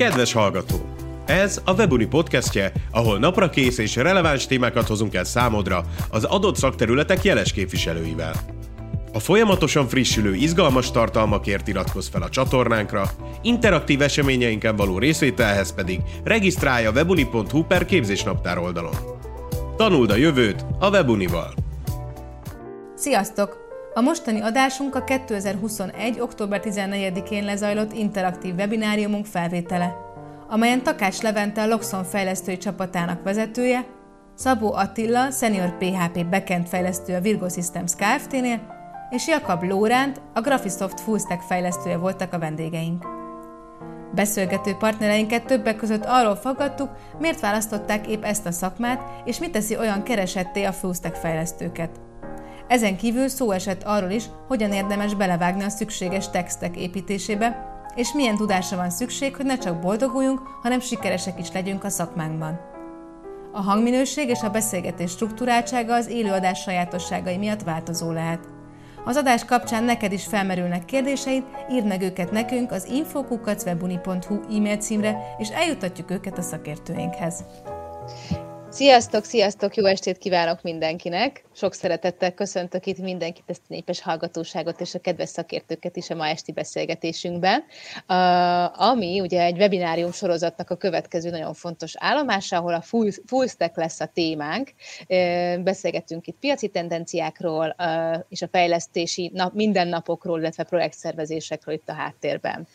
Kedves hallgató! Ez a Webuni podcastje, ahol napra kész és releváns témákat hozunk el számodra az adott szakterületek jeles képviselőivel. A folyamatosan frissülő, izgalmas tartalmakért iratkozz fel a csatornánkra, interaktív eseményeinken való részvételhez pedig regisztrálj a webuni.hu per képzésnaptár oldalon. Tanuld a jövőt a Webunival! Sziasztok! A mostani adásunk a 2021. október 14-én lezajlott interaktív webináriumunk felvétele, amelyen Takács Levente a Loxon fejlesztői csapatának vezetője, Szabó Attila, senior PHP backend fejlesztő a Virgo Systems Kft-nél, és Jakab Lóránt, a Graphisoft Fullstack fejlesztője voltak a vendégeink. Beszélgető partnereinket többek között arról fogadtuk, miért választották épp ezt a szakmát, és mit teszi olyan keresetté a fullstack fejlesztőket. Ezen kívül szó esett arról is, hogyan érdemes belevágni a szükséges textek építésébe, és milyen tudásra van szükség, hogy ne csak boldoguljunk, hanem sikeresek is legyünk a szakmánkban. A hangminőség és a beszélgetés struktúráltsága az élőadás sajátosságai miatt változó lehet. Az adás kapcsán neked is felmerülnek kérdéseid, írd meg őket nekünk az infokukacwebuni.hu e-mail címre, és eljutatjuk őket a szakértőinkhez. Sziasztok, sziasztok, jó estét kívánok mindenkinek! Sok szeretettel köszöntök itt mindenkit, ezt a népes hallgatóságot és a kedves szakértőket is a ma esti beszélgetésünkben, ami ugye egy webinárium sorozatnak a következő nagyon fontos állomása, ahol a full, full stack lesz a témánk. Beszélgetünk itt piaci tendenciákról és a fejlesztési nap, mindennapokról, illetve projektszervezésekről itt a háttérben.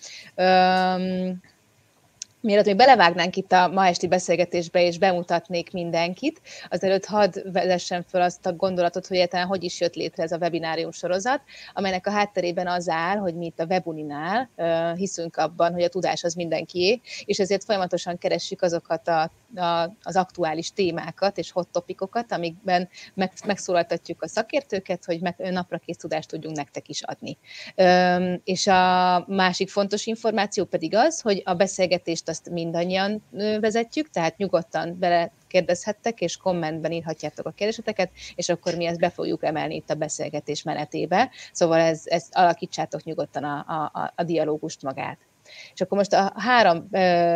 Mielőtt még belevágnánk itt a ma esti beszélgetésbe, és bemutatnék mindenkit, azelőtt hadd vezessem fel azt a gondolatot, hogy egyáltalán hogy is jött létre ez a webinárium sorozat, amelynek a hátterében az áll, hogy mi itt a Webuninál hiszünk abban, hogy a tudás az mindenkié, és ezért folyamatosan keressük azokat a, a, az aktuális témákat és hot topikokat, amikben meg, megszólaltatjuk a szakértőket, hogy meg, napra kész tudást tudjunk nektek is adni. És a másik fontos információ pedig az, hogy a beszélgetést azt mindannyian vezetjük, tehát nyugodtan bele kérdezhettek, és kommentben írhatjátok a kérdéseteket, és akkor mi ezt be fogjuk emelni itt a beszélgetés menetébe. Szóval ez, ez alakítsátok nyugodtan a, a, a dialógust magát. És akkor most a három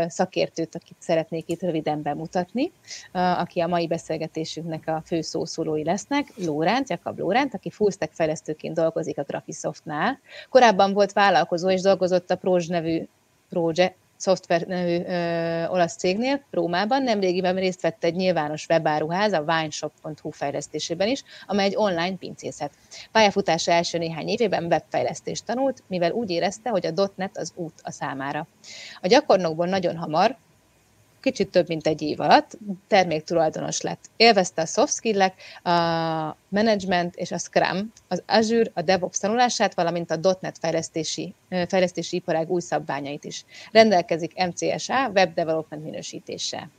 szakértőt, akit szeretnék itt röviden bemutatni, aki a mai beszélgetésünknek a fő szószólói lesznek, Lóránt, Jakab Lóránt, aki fullstack fejlesztőként dolgozik a Graphisoftnál. Korábban volt vállalkozó, és dolgozott a Proj nevű Proje, szoftver nevű ö, olasz cégnél, Rómában. Nemrégiben részt vett egy nyilvános webáruház, a wineshop.hu fejlesztésében is, amely egy online pincészet. Pályafutása első néhány évében webfejlesztést tanult, mivel úgy érezte, hogy a .NET az út a számára. A gyakornokból nagyon hamar kicsit több mint egy év alatt terméktulajdonos lett. Élvezte a soft skill a management és a Scrum, az Azure, a DevOps tanulását, valamint a .NET fejlesztési, fejlesztési iparág új szabványait is. Rendelkezik MCSA, Web Development minősítéssel.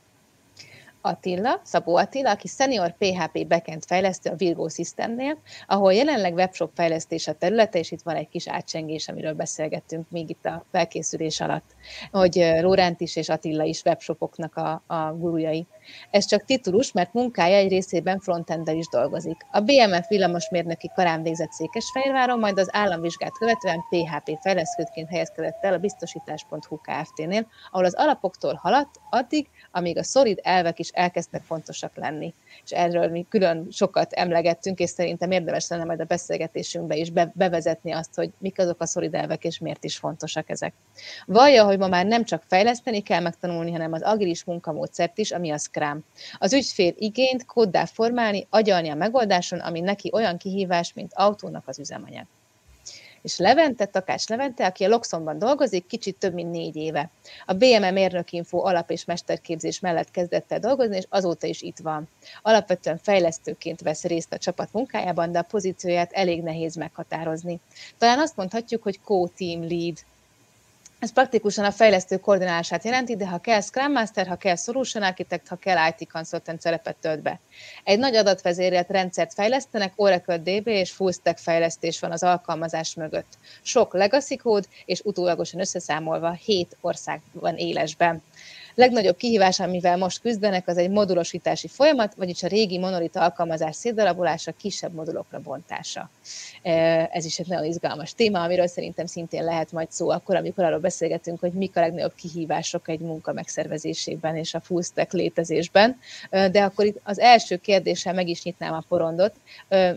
Attila, Szabó Attila, aki senior PHP backend fejlesztő a Virgo Systemnél, ahol jelenleg webshop fejlesztés a területe, és itt van egy kis átcsengés, amiről beszélgettünk még itt a felkészülés alatt, hogy Lórent is és Attila is webshopoknak a, a gurujai. Ez csak titulus, mert munkája egy részében frontendel is dolgozik. A BMF villamosmérnöki karán végzett Székesfehérváron, majd az államvizsgát követően PHP fejlesztőként helyezkedett el a biztosítás.hu Kft-nél, ahol az alapoktól haladt addig, amíg a szolid elvek is elkezdtek fontosak lenni. És erről mi külön sokat emlegettünk, és szerintem érdemes lenne majd a beszélgetésünkbe is bevezetni azt, hogy mik azok a szolid elvek, és miért is fontosak ezek. Vallja, hogy ma már nem csak fejleszteni kell megtanulni, hanem az agilis munkamódszert is, ami a Scrum. Az ügyfél igényt kóddá formálni, agyalni a megoldáson, ami neki olyan kihívás, mint autónak az üzemanyag és Levente, Takács Levente, aki a Loxonban dolgozik, kicsit több mint négy éve. A BMM mérnökinfo alap- és mesterképzés mellett kezdett el dolgozni, és azóta is itt van. Alapvetően fejlesztőként vesz részt a csapat munkájában, de a pozícióját elég nehéz meghatározni. Talán azt mondhatjuk, hogy co-team lead ez praktikusan a fejlesztő koordinálását jelenti, de ha kell Scrum Master, ha kell Solution Architect, ha kell IT Consultant szerepet tölt be. Egy nagy adatvezérelt rendszert fejlesztenek, Oracle DB és full stack fejlesztés van az alkalmazás mögött. Sok legacy kód, és utólagosan összeszámolva 7 ország van élesben. Legnagyobb kihívás, amivel most küzdenek, az egy modulosítási folyamat, vagyis a régi monolit alkalmazás szétdarabolása, kisebb modulokra bontása. Ez is egy nagyon izgalmas téma, amiről szerintem szintén lehet majd szó akkor, amikor arról beszélgetünk, hogy mik a legnagyobb kihívások egy munka megszervezésében és a full stack létezésben. De akkor itt az első kérdéssel meg is nyitnám a porondot,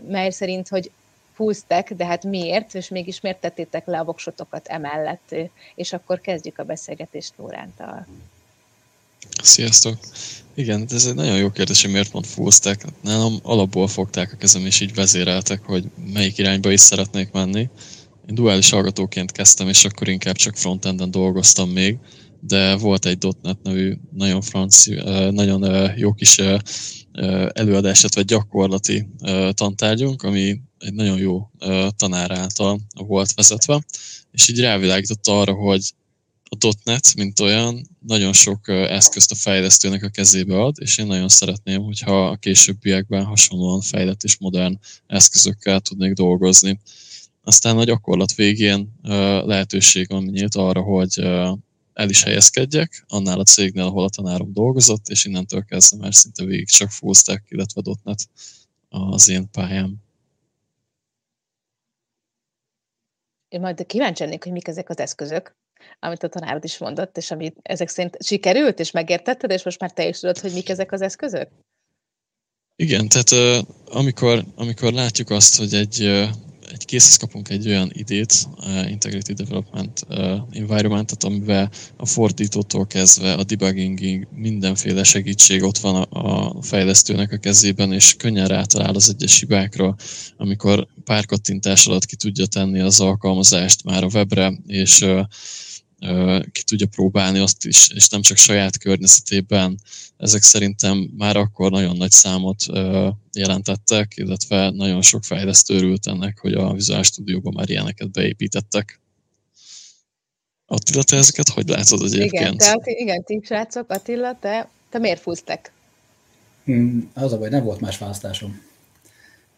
mely szerint, hogy full de hát miért, és mégis miért tettétek le a voksotokat emellett, és akkor kezdjük a beszélgetést Lórántal. Sziasztok! Igen, ez egy nagyon jó kérdés, hogy miért pont stack. Nálam alapból fogták a kezem, és így vezéreltek, hogy melyik irányba is szeretnék menni. Én duális hallgatóként kezdtem, és akkor inkább csak frontenden dolgoztam még, de volt egy .NET nevű nagyon franci, nagyon jó kis előadását, vagy gyakorlati tantárgyunk, ami egy nagyon jó tanár által volt vezetve, és így rávilágította arra, hogy a .NET, mint olyan, nagyon sok eszközt a fejlesztőnek a kezébe ad, és én nagyon szeretném, hogyha a későbbiekben hasonlóan fejlett és modern eszközökkel tudnék dolgozni. Aztán a gyakorlat végén lehetőség van nyílt arra, hogy el is helyezkedjek annál a cégnél, ahol a tanárom dolgozott, és innentől kezdve már szinte végig csak stack, illetve .NET az én pályám. Én majd kíváncsi lennék, hogy mik ezek az eszközök, amit a tanárod is mondott, és amit ezek szerint sikerült, és megértetted, és most már te is tudod, hogy mik ezek az eszközök? Igen, tehát amikor, amikor látjuk azt, hogy egy egy készhez kapunk egy olyan idét, Integrated Development Environmentet, amivel a fordítótól kezdve a debuggingig mindenféle segítség ott van a, a fejlesztőnek a kezében, és könnyen rátalál az egyes hibákra, amikor pár kattintás alatt ki tudja tenni az alkalmazást már a webre, és ki tudja próbálni azt is, és nem csak saját környezetében. Ezek szerintem már akkor nagyon nagy számot jelentettek, illetve nagyon sok fejlesztő örült ennek, hogy a Visual Studio-ban már ilyeneket beépítettek. Attila, te ezeket hogy látod egyébként? Igen, tehát, igen, ti srácok, Attila, te, te miért fúztek? Hmm, az a baj, nem volt más választásom.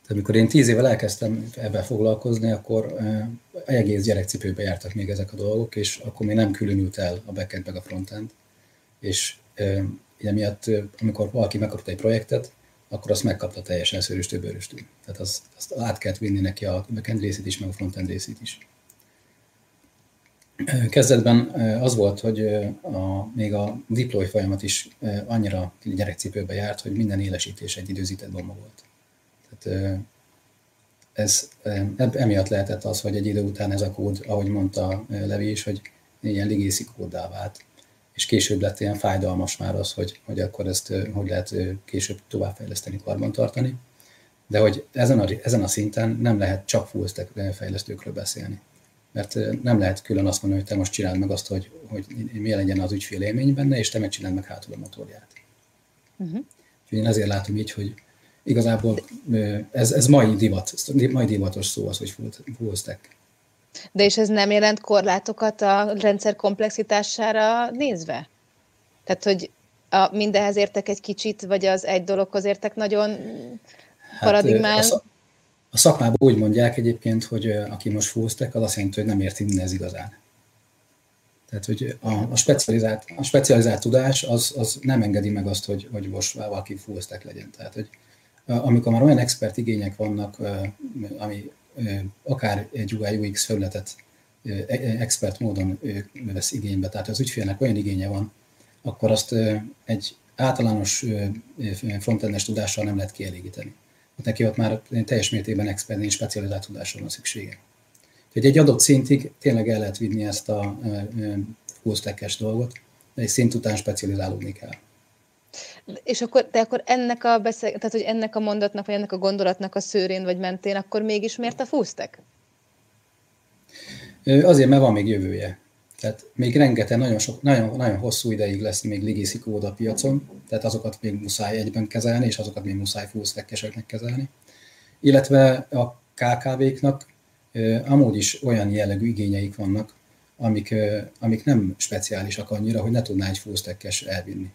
Tehát amikor én tíz évvel elkezdtem ebben foglalkozni, akkor egész gyerekcipőbe jártak még ezek a dolgok, és akkor még nem különült el a backend meg a frontend. És emiatt, amikor valaki megkapta egy projektet, akkor azt megkapta teljesen szőröstől bőröstől. Tehát azt, azt át kellett vinni neki a backend részét is, meg a frontend részét is. Kezdetben az volt, hogy a, még a deploy folyamat is annyira gyerekcipőbe járt, hogy minden élesítés egy időzített bomba volt. Tehát ez, emiatt lehetett az, hogy egy idő után ez a kód, ahogy mondta Levi is, hogy ilyen ligészi kóddá vált. És később lett ilyen fájdalmas már az, hogy, hogy akkor ezt hogy lehet később továbbfejleszteni, karbantartani. De hogy ezen a, ezen a szinten nem lehet csak full stack fejlesztőkről beszélni. Mert nem lehet külön azt mondani, hogy te most csináld meg azt, hogy, hogy mi legyen az ügyfél élmény benne, és te meg csináld meg hátul a motorját. Uh-huh. Én ezért látom így, hogy igazából ez, ez mai, divat, mai divatos szó az, hogy full stack. De és ez nem jelent korlátokat a rendszer komplexitására nézve? Tehát, hogy a, mindehez értek egy kicsit, vagy az egy dologhoz értek nagyon hát, paradigmán? A, a szakmában úgy mondják egyébként, hogy aki most full stack, az azt jelenti, hogy nem érti mindez igazán. Tehát, hogy a, a, specializált, a specializált tudás az, az nem engedi meg azt, hogy, hogy most valaki full stack legyen. Tehát, hogy amikor már olyan expert igények vannak, ami akár egy UI UX felületet e, expert módon vesz igénybe, tehát az ügyfélnek olyan igénye van, akkor azt egy általános frontendes tudással nem lehet kielégíteni. Neki ott már teljes mértékben expert specializált tudásra van szüksége. Tehát egy adott szintig tényleg el lehet vinni ezt a full dolgot, de egy szint után specializálódni kell. És akkor, de akkor ennek a beszél, tehát hogy ennek a mondatnak, vagy ennek a gondolatnak a szőrén vagy mentén, akkor mégis miért a fúztek? Azért, mert van még jövője. Tehát még rengeteg, nagyon, sok, nagyon, nagyon hosszú ideig lesz még legacy kód a piacon, tehát azokat még muszáj egyben kezelni, és azokat még muszáj full kezelni. Illetve a KKV-knak amúgy is olyan jellegű igényeik vannak, amik, amik nem speciálisak annyira, hogy ne tudná egy full elvinni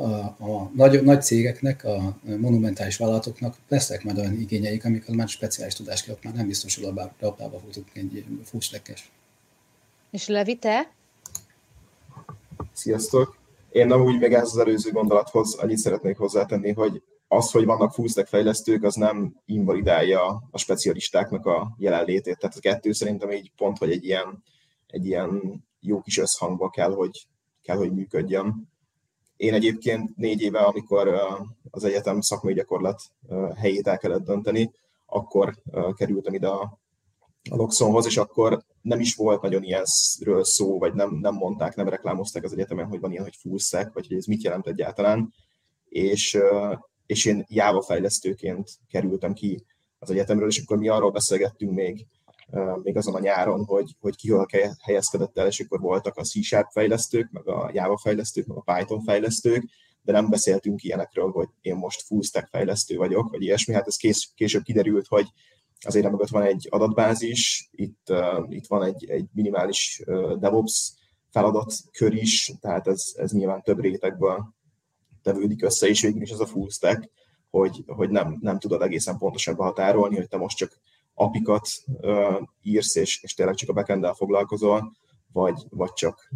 a, a nagy, nagy cégeknek, a monumentális vállalatoknak lesznek majd olyan igényeik, amikor már speciális tudás kell, már nem biztos, hogy labdába futunk egy fullstackes. És Levi, te? Sziasztok! Én nem úgy még ehhez az előző gondolathoz annyit szeretnék hozzátenni, hogy az, hogy vannak fullstack fejlesztők, az nem invalidálja a specialistáknak a jelenlétét. Tehát a kettő szerintem így pont, hogy egy ilyen, egy ilyen jó kis összhangba kell, hogy, kell, hogy működjön. Én egyébként négy éve, amikor az egyetem szakmai gyakorlat helyét el kellett dönteni, akkor kerültem ide a, a és akkor nem is volt nagyon ilyenről szó, vagy nem, nem mondták, nem reklámozták az egyetemen, hogy van ilyen, hogy full stack, vagy hogy ez mit jelent egyáltalán. És, és én Java fejlesztőként kerültem ki az egyetemről, és akkor mi arról beszélgettünk még, még azon a nyáron, hogy, hogy ki hol helyezkedett el, és akkor voltak a C-Sharp fejlesztők, meg a Java fejlesztők, meg a Python fejlesztők, de nem beszéltünk ilyenekről, hogy én most full stack fejlesztő vagyok, vagy ilyesmi. Hát ez kés, később kiderült, hogy azért mögött van egy adatbázis, itt, uh, itt van egy, egy minimális uh, DevOps feladatkör is, tehát ez, ez nyilván több rétegből tevődik össze, és végül is ez a full stack, hogy, hogy nem, nem tudod egészen pontosan behatárolni, hogy te most csak apikat írsz, és, és tényleg csak a backend foglalkozol, vagy, vagy csak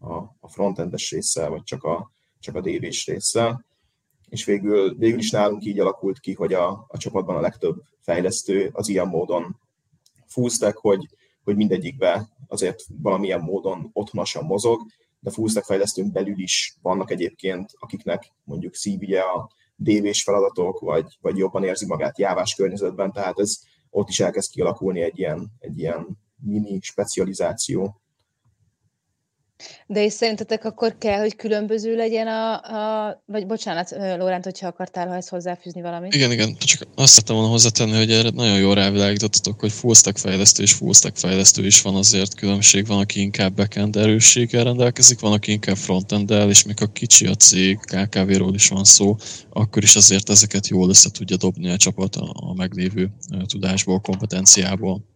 a, a frontendes résszel, vagy csak a, csak a DV-s résszel. És végül, végül is nálunk így alakult ki, hogy a, a csapatban a legtöbb fejlesztő az ilyen módon full hogy, hogy mindegyikbe azért valamilyen módon otthonosan mozog, de full fejlesztőn belül is vannak egyébként, akiknek mondjuk szívja a DV-s feladatok, vagy, vagy jobban érzi magát jávás környezetben, tehát ez ott is elkezd kialakulni egy ilyen, egy ilyen mini specializáció. De és szerintetek akkor kell, hogy különböző legyen a, a vagy bocsánat, Lóránt, hogyha akartál, ha ezt hozzáfűzni valamit. Igen, igen, csak azt szerettem volna hozzátenni, hogy erre nagyon jól rávilágítottatok, hogy full stack fejlesztő és full stack fejlesztő is van azért különbség, van, aki inkább backend erősséggel rendelkezik, van, aki inkább frontenddel, és még a kicsi a cég, KKV-ról is van szó, akkor is azért ezeket jól össze tudja dobni a csapat a, a meglévő tudásból, kompetenciából.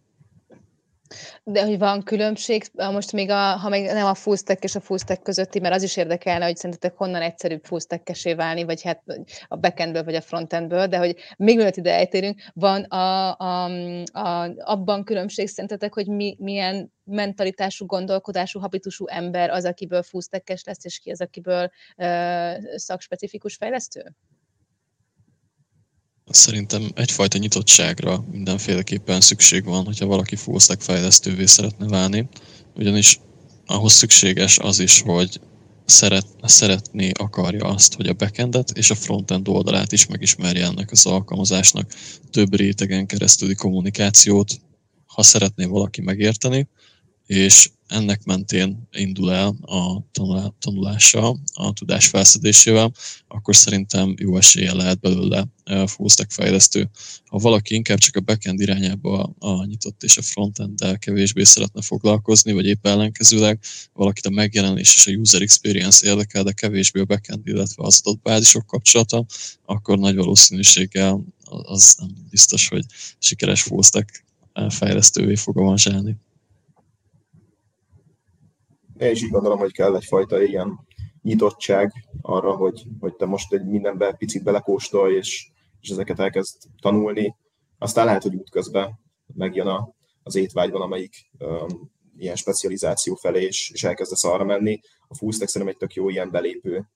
De hogy van különbség, most még a, ha még nem a full stack és a full stack közötti, mert az is érdekelne, hogy szerintetek honnan egyszerűbb full stack válni, vagy hát a backendből, vagy a frontendből, de hogy még mielőtt ide eltérünk, van a, a, a, abban különbség szerintetek, hogy mi, milyen mentalitású, gondolkodású, habitusú ember az, akiből full lesz, és ki az, akiből uh, szakspecifikus fejlesztő? Szerintem egyfajta nyitottságra mindenféleképpen szükség van, hogyha valaki fullstack fejlesztővé szeretne válni, ugyanis ahhoz szükséges az is, hogy szeret, szeretné, akarja azt, hogy a backendet és a frontend oldalát is megismerje ennek az alkalmazásnak. Több rétegen keresztüli kommunikációt, ha szeretné valaki megérteni, és ennek mentén indul el a tanulása, a tudás felszedésével, akkor szerintem jó esélye lehet belőle full stack fejlesztő. Ha valaki inkább csak a backend irányába a nyitott és a frontend kevésbé szeretne foglalkozni, vagy épp ellenkezőleg valakit a megjelenés és a user experience érdekel, de kevésbé a backend, illetve az adott bázisok kapcsolata, akkor nagy valószínűséggel az nem biztos, hogy sikeres full stack fejlesztővé fog avanzsálni én is így gondolom, hogy kell egyfajta ilyen nyitottság arra, hogy, hogy te most egy mindenbe picit belekóstolj, és, és ezeket elkezd tanulni. Aztán lehet, hogy útközben megjön a, az étvágy valamelyik um, ilyen specializáció felé, és, és elkezdesz arra menni. A fullstack szerintem egy tök jó ilyen belépő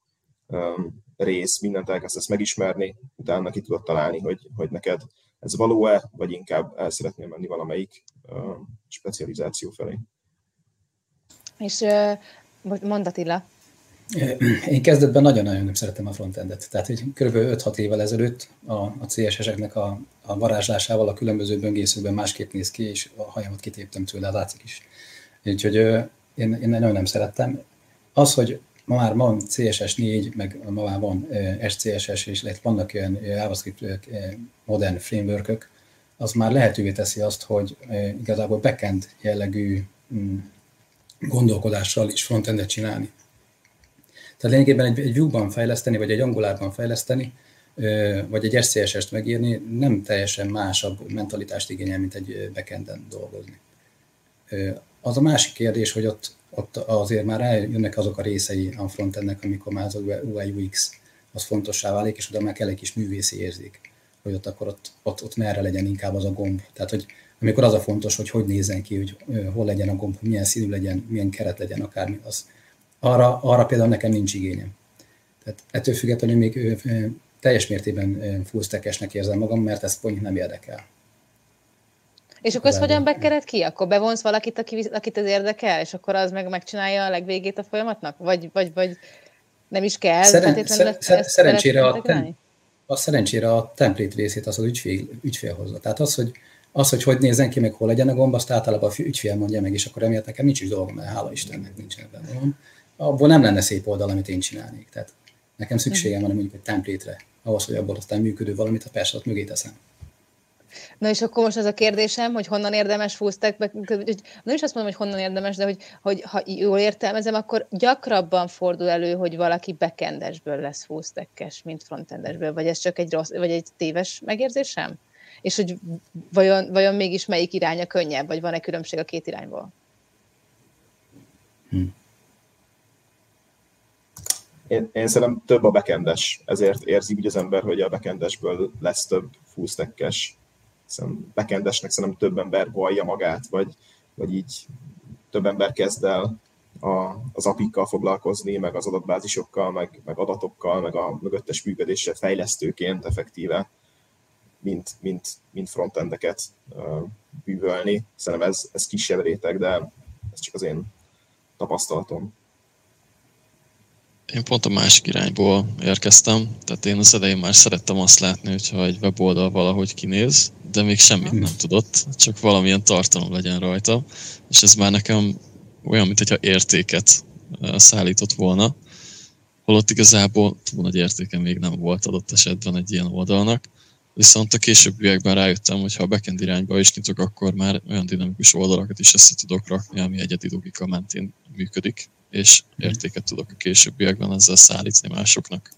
um, rész, mindent elkezdesz megismerni, utána ki tudod találni, hogy, hogy neked ez való-e, vagy inkább el szeretnél menni valamelyik um, specializáció felé. És Attila. Én kezdetben nagyon-nagyon nem szeretem a frontendet. Tehát hogy kb. 5-6 évvel ezelőtt a, a CSS-eknek a, a varázslásával a különböző böngészőkben másképp néz ki, és a hajamat kitéptem tőle, látszik is. Úgyhogy én, én nagyon nem szerettem. Az, hogy ma már van CSS 4, meg ma már van SCSS, és lehet, vannak ilyen JavaScript modern framework az már lehetővé teszi azt, hogy igazából backend jellegű mm, gondolkodással is frontendet csinálni. Tehát lényegében egy, egy Vue-ban fejleszteni, vagy egy Angularban fejleszteni, vagy egy SCSS-t megírni nem teljesen másabb mentalitást igényel, mint egy backenden dolgozni. Az a másik kérdés, hogy ott, ott azért már eljönnek azok a részei a frontendnek, amikor már az UI UX az fontossá válik, és oda már kell egy kis művészi érzék, hogy ott akkor ott, ott, ott merre legyen inkább az a gomb. Tehát, hogy amikor az a fontos, hogy hogy nézzen ki, hogy hol legyen a gomb, milyen színű legyen, milyen keret legyen, akármi, az, arra, arra például nekem nincs igényem. Tehát ettől függetlenül még teljes mértékben fullstackesnek érzem magam, mert ez pont nem érdekel. És akkor ez hogyan bekered ki? Akkor bevonsz valakit, aki, akit ez érdekel, és akkor az meg megcsinálja a legvégét a folyamatnak? Vagy, vagy, vagy nem is kell Szeren, szer, szer, szerencsére, a, tem, a szerencsére a template részét az az ügyfél, ügyfél hozza. Tehát az, hogy az, hogy hogy nézzen ki, meg hol legyen a gomb, azt általában a ügyfél mondja meg, és akkor emiatt nekem nincs is dolgom, mert hála Istennek nincsen ebben Abból nem lenne szép oldal, amit én csinálnék. Tehát nekem szükségem van mondjuk egy template-re, ahhoz, hogy abból aztán működő valamit a persze ott mögé teszem. Na és akkor most az a kérdésem, hogy honnan érdemes fúztek, nem is azt mondom, hogy honnan érdemes, de hogy, hogy ha jól értelmezem, akkor gyakrabban fordul elő, hogy valaki backendesből lesz fúztekkes, mint frontendesből, vagy ez csak egy rossz, vagy egy téves megérzésem? És hogy vajon, vajon mégis melyik iránya könnyebb, vagy van-e különbség a két irányból? Hm. Én, én szerintem több a backendes, ezért érzi úgy az ember, hogy a backendesből lesz több fullstackes hiszen backendesnek szerintem több ember vallja magát, vagy, vagy így több ember kezd el a, az apikkal foglalkozni, meg az adatbázisokkal, meg, meg adatokkal, meg a mögöttes működésre fejlesztőként effektíve, mint, mint, mint frontendeket bűvölni. Szerintem ez, ez kisebb réteg, de ez csak az én tapasztalatom én pont a másik irányból érkeztem, tehát én az elején már szerettem azt látni, hogyha egy weboldal valahogy kinéz, de még semmit nem tudott, csak valamilyen tartalom legyen rajta, és ez már nekem olyan, mintha értéket szállított volna, holott igazából túl nagy értéke még nem volt adott esetben egy ilyen oldalnak, viszont a későbbiekben rájöttem, hogy ha a backend irányba is nyitok, akkor már olyan dinamikus oldalakat is össze tudok rakni, ami egyedi logika mentén működik, és értéket tudok a későbbiekben ezzel szállítani másoknak.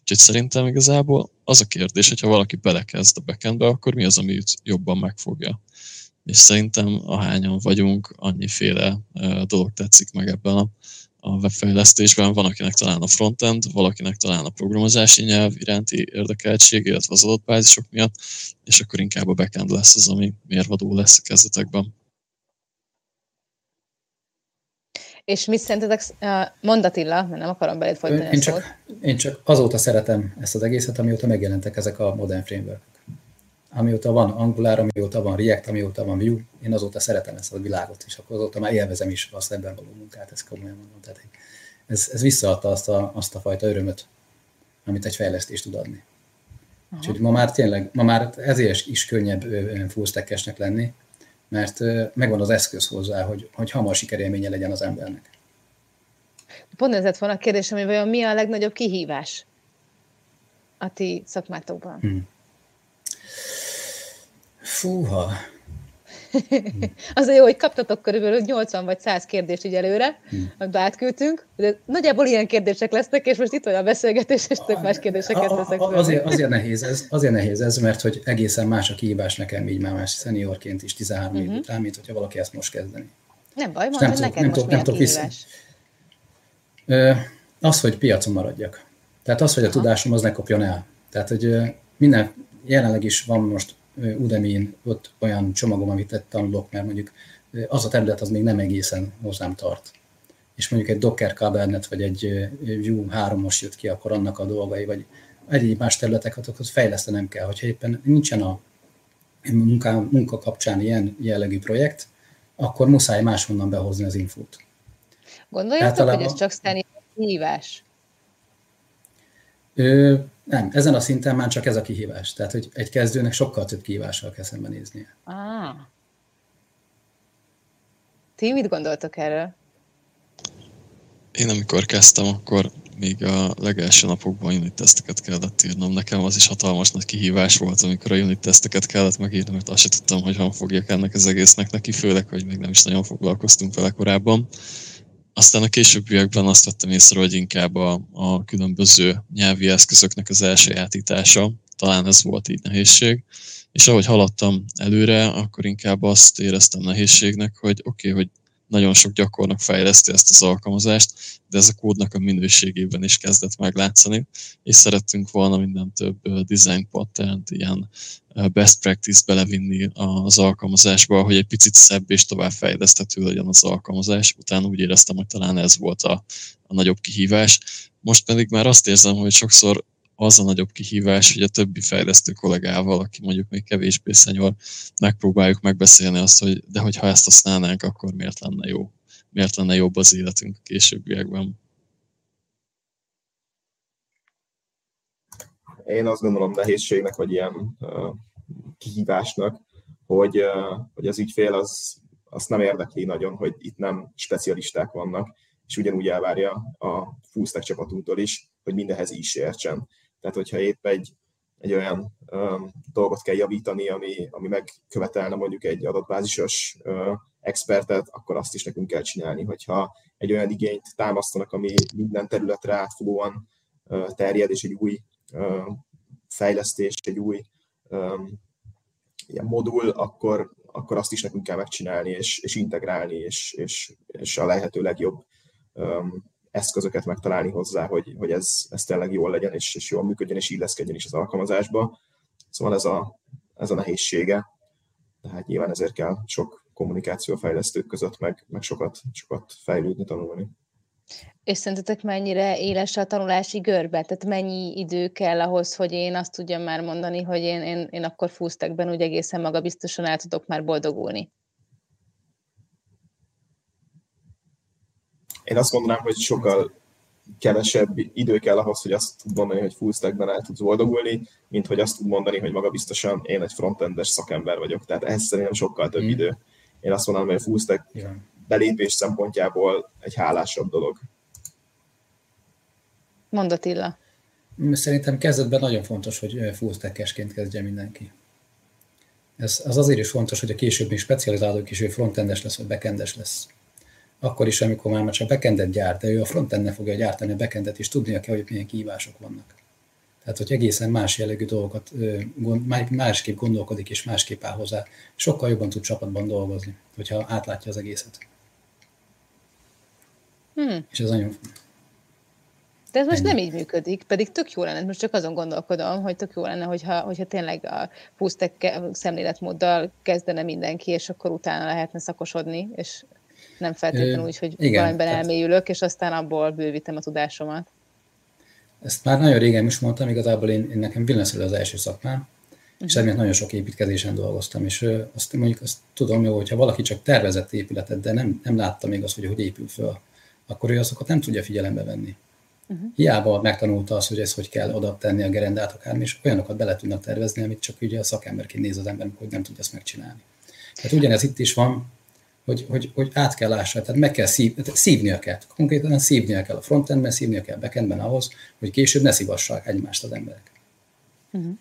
Úgyhogy szerintem igazából az a kérdés, hogyha valaki belekezd a backendbe, akkor mi az, ami őt jobban megfogja. És szerintem ahányan vagyunk, annyiféle dolog tetszik meg ebben a, a webfejlesztésben. Van, akinek talán a frontend, valakinek talán a programozási nyelv iránti érdekeltség, illetve az adatbázisok miatt, és akkor inkább a backend lesz az, ami mérvadó lesz a kezdetekben. És mit szerintetek, mondd Attila, mert nem akarom beléd folytani én csak, én csak azóta szeretem ezt az egészet, amióta megjelentek ezek a modern framework Amióta van Angular, amióta van React, amióta van Vue, én azóta szeretem ezt a világot, és akkor azóta már élvezem is azt ebben való munkát, ezt komolyan mondom. Tehát ez, ez visszaadta azt a, azt a fajta örömöt, amit egy fejlesztés tud adni. Aha. Úgyhogy ma már tényleg, ma már ezért is könnyebb full lenni, mert megvan az eszköz hozzá, hogy, hogy hamar sikerélménye legyen az embernek. Pont ez lett volna a kérdésem, hogy vajon mi a legnagyobb kihívás a ti szakmátokban? Hmm. Fúha, az jó, hogy kaptatok körülbelül 80 vagy 100 kérdést így előre, hmm. amit átküldtünk, de nagyjából ilyen kérdések lesznek, és most itt olyan beszélgetés, és tök más kérdéseket teszek fel. Azért, azért, nehéz ez, azért nehéz ez, mert hogy egészen más a kihívás nekem így már más szeniorként is 13 uh-huh. év mhm. után, mint hogyha valaki ezt most kezdeni. Nem baj, mondd, hogy neked nem most nem mi a kihívás. Az, hogy piacon maradjak. Tehát az, hogy a tudásom az ne kopjon el. Tehát, hogy minden, jelenleg is van most udemy ott olyan csomagom, amit tanulok, mert mondjuk az a terület az még nem egészen hozzám tart. És mondjuk egy Docker Kubernetes, vagy egy Vue 3 most jött ki, akkor annak a dolgai, vagy egyéb más területeket, akkor fejlesztenem kell. Hogyha éppen nincsen a munka, munka kapcsán ilyen jellegű projekt, akkor muszáj máshonnan behozni az infót. Gondoljátok, Általában... hogy ez csak szeni hívás? Ö, nem, ezen a szinten már csak ez a kihívás. Tehát, hogy egy kezdőnek sokkal több kihívással kell szembenéznie. Ah. Ti mit gondoltok erről? Én amikor kezdtem, akkor még a legelső napokban unit teszteket kellett írnom. Nekem az is hatalmas nagy kihívás volt, amikor a unit teszteket kellett megírni, mert azt sem tudtam, hogy van fogjak ennek az egésznek neki, főleg, hogy még nem is nagyon foglalkoztunk vele korábban. Aztán a későbbiekben azt vettem észre, hogy inkább a, a különböző nyelvi eszközöknek az elsajátítása, talán ez volt így nehézség, és ahogy haladtam előre, akkor inkább azt éreztem nehézségnek, hogy oké, okay, hogy nagyon sok gyakornok fejleszti ezt az alkalmazást, de ez a kódnak a minőségében is kezdett meglátszani, és szerettünk volna minden több design pattern ilyen best practice belevinni az alkalmazásba, hogy egy picit szebb és tovább fejleszthető legyen az alkalmazás. Utána úgy éreztem, hogy talán ez volt a, a nagyobb kihívás. Most pedig már azt érzem, hogy sokszor az a nagyobb kihívás, hogy a többi fejlesztő kollégával, aki mondjuk még kevésbé szenyor, megpróbáljuk megbeszélni azt, hogy de hogyha ezt használnánk, akkor miért lenne jó? Miért lenne jobb az életünk a későbbiekben? Én azt gondolom nehézségnek, vagy ilyen kihívásnak, hogy, uh, hogy az ügyfél az, azt nem érdekli nagyon, hogy itt nem specialisták vannak, és ugyanúgy elvárja a fullstack csapatunktól is, hogy mindenhez is értsen. Tehát, hogyha épp egy, egy olyan um, dolgot kell javítani, ami, ami megkövetelne mondjuk egy adatbázisos uh, expertet, akkor azt is nekünk kell csinálni. Hogyha egy olyan igényt támasztanak, ami minden területre átfogóan uh, terjed, és egy új uh, fejlesztés, egy új um, ilyen modul, akkor, akkor azt is nekünk kell megcsinálni, és, és integrálni, és, és, és a lehető legjobb eszközöket megtalálni hozzá, hogy, hogy ez, ez tényleg jól legyen, és, és jól működjön, és illeszkedjen is az alkalmazásba. Szóval ez a, ez a nehézsége. Tehát nyilván ezért kell sok kommunikáció a fejlesztők között, meg, meg sokat, sokat fejlődni, tanulni. És szerintetek mennyire éles a tanulási görbe? Tehát mennyi idő kell ahhoz, hogy én azt tudjam már mondani, hogy én, én, én akkor fúztekben úgy egészen maga biztosan el tudok már boldogulni? Én azt mondanám, hogy sokkal kevesebb idő kell ahhoz, hogy azt tud mondani, hogy full stackben el tudsz boldogulni, mint hogy azt tud mondani, hogy maga biztosan én egy frontendes szakember vagyok. Tehát ehhez szerintem sokkal több mm. idő. Én azt mondanám, hogy a full stack Igen. belépés szempontjából egy hálásabb dolog. Mondat Illa. Szerintem kezdetben nagyon fontos, hogy full stackesként kezdje mindenki. Ez az azért is fontos, hogy a később még specializálók is, ő frontendes lesz, vagy backendes lesz akkor is, amikor már csak backendet gyárt, de ő a frontendnek fogja gyártani a backendet, és tudnia kell, hogy milyen kihívások vannak. Tehát, hogy egészen más jellegű dolgokat, másképp gondolkodik és másképp áll hozzá, sokkal jobban tud csapatban dolgozni, hogyha átlátja az egészet. Hmm. És ez nagyon de ez most nem így működik, pedig tök jó lenne, most csak azon gondolkodom, hogy tök jó lenne, hogyha, hogyha tényleg a pusztek szemléletmóddal kezdene mindenki, és akkor utána lehetne szakosodni, és nem feltétlenül úgy, hogy igen, valamiben tehát... elmélyülök, és aztán abból bővítem a tudásomat. Ezt már nagyon régen is mondtam, igazából én, én nekem villanszerű az első szakmám, uh-huh. és mhm. emiatt nagyon sok építkezésen dolgoztam, és azt mondjuk azt tudom jó, hogyha valaki csak tervezett épületet, de nem, nem látta még azt, hogy hogy épül föl, akkor ő azokat nem tudja figyelembe venni. Uh-huh. Hiába megtanulta azt, hogy ez hogy kell oda tenni a gerendát akármi, és olyanokat bele tudnak tervezni, amit csak ugye a szakemberként néz az ember, hogy nem tudja ezt megcsinálni. Tehát ugyanez itt is van, hogy, hogy, hogy át kell lássa, tehát meg kell szív, szívnia kell. Konkrétan szívnia kell a frontendben, szívnia kell a backendben ahhoz, hogy később ne szívassák egymást az emberek. Uh-huh.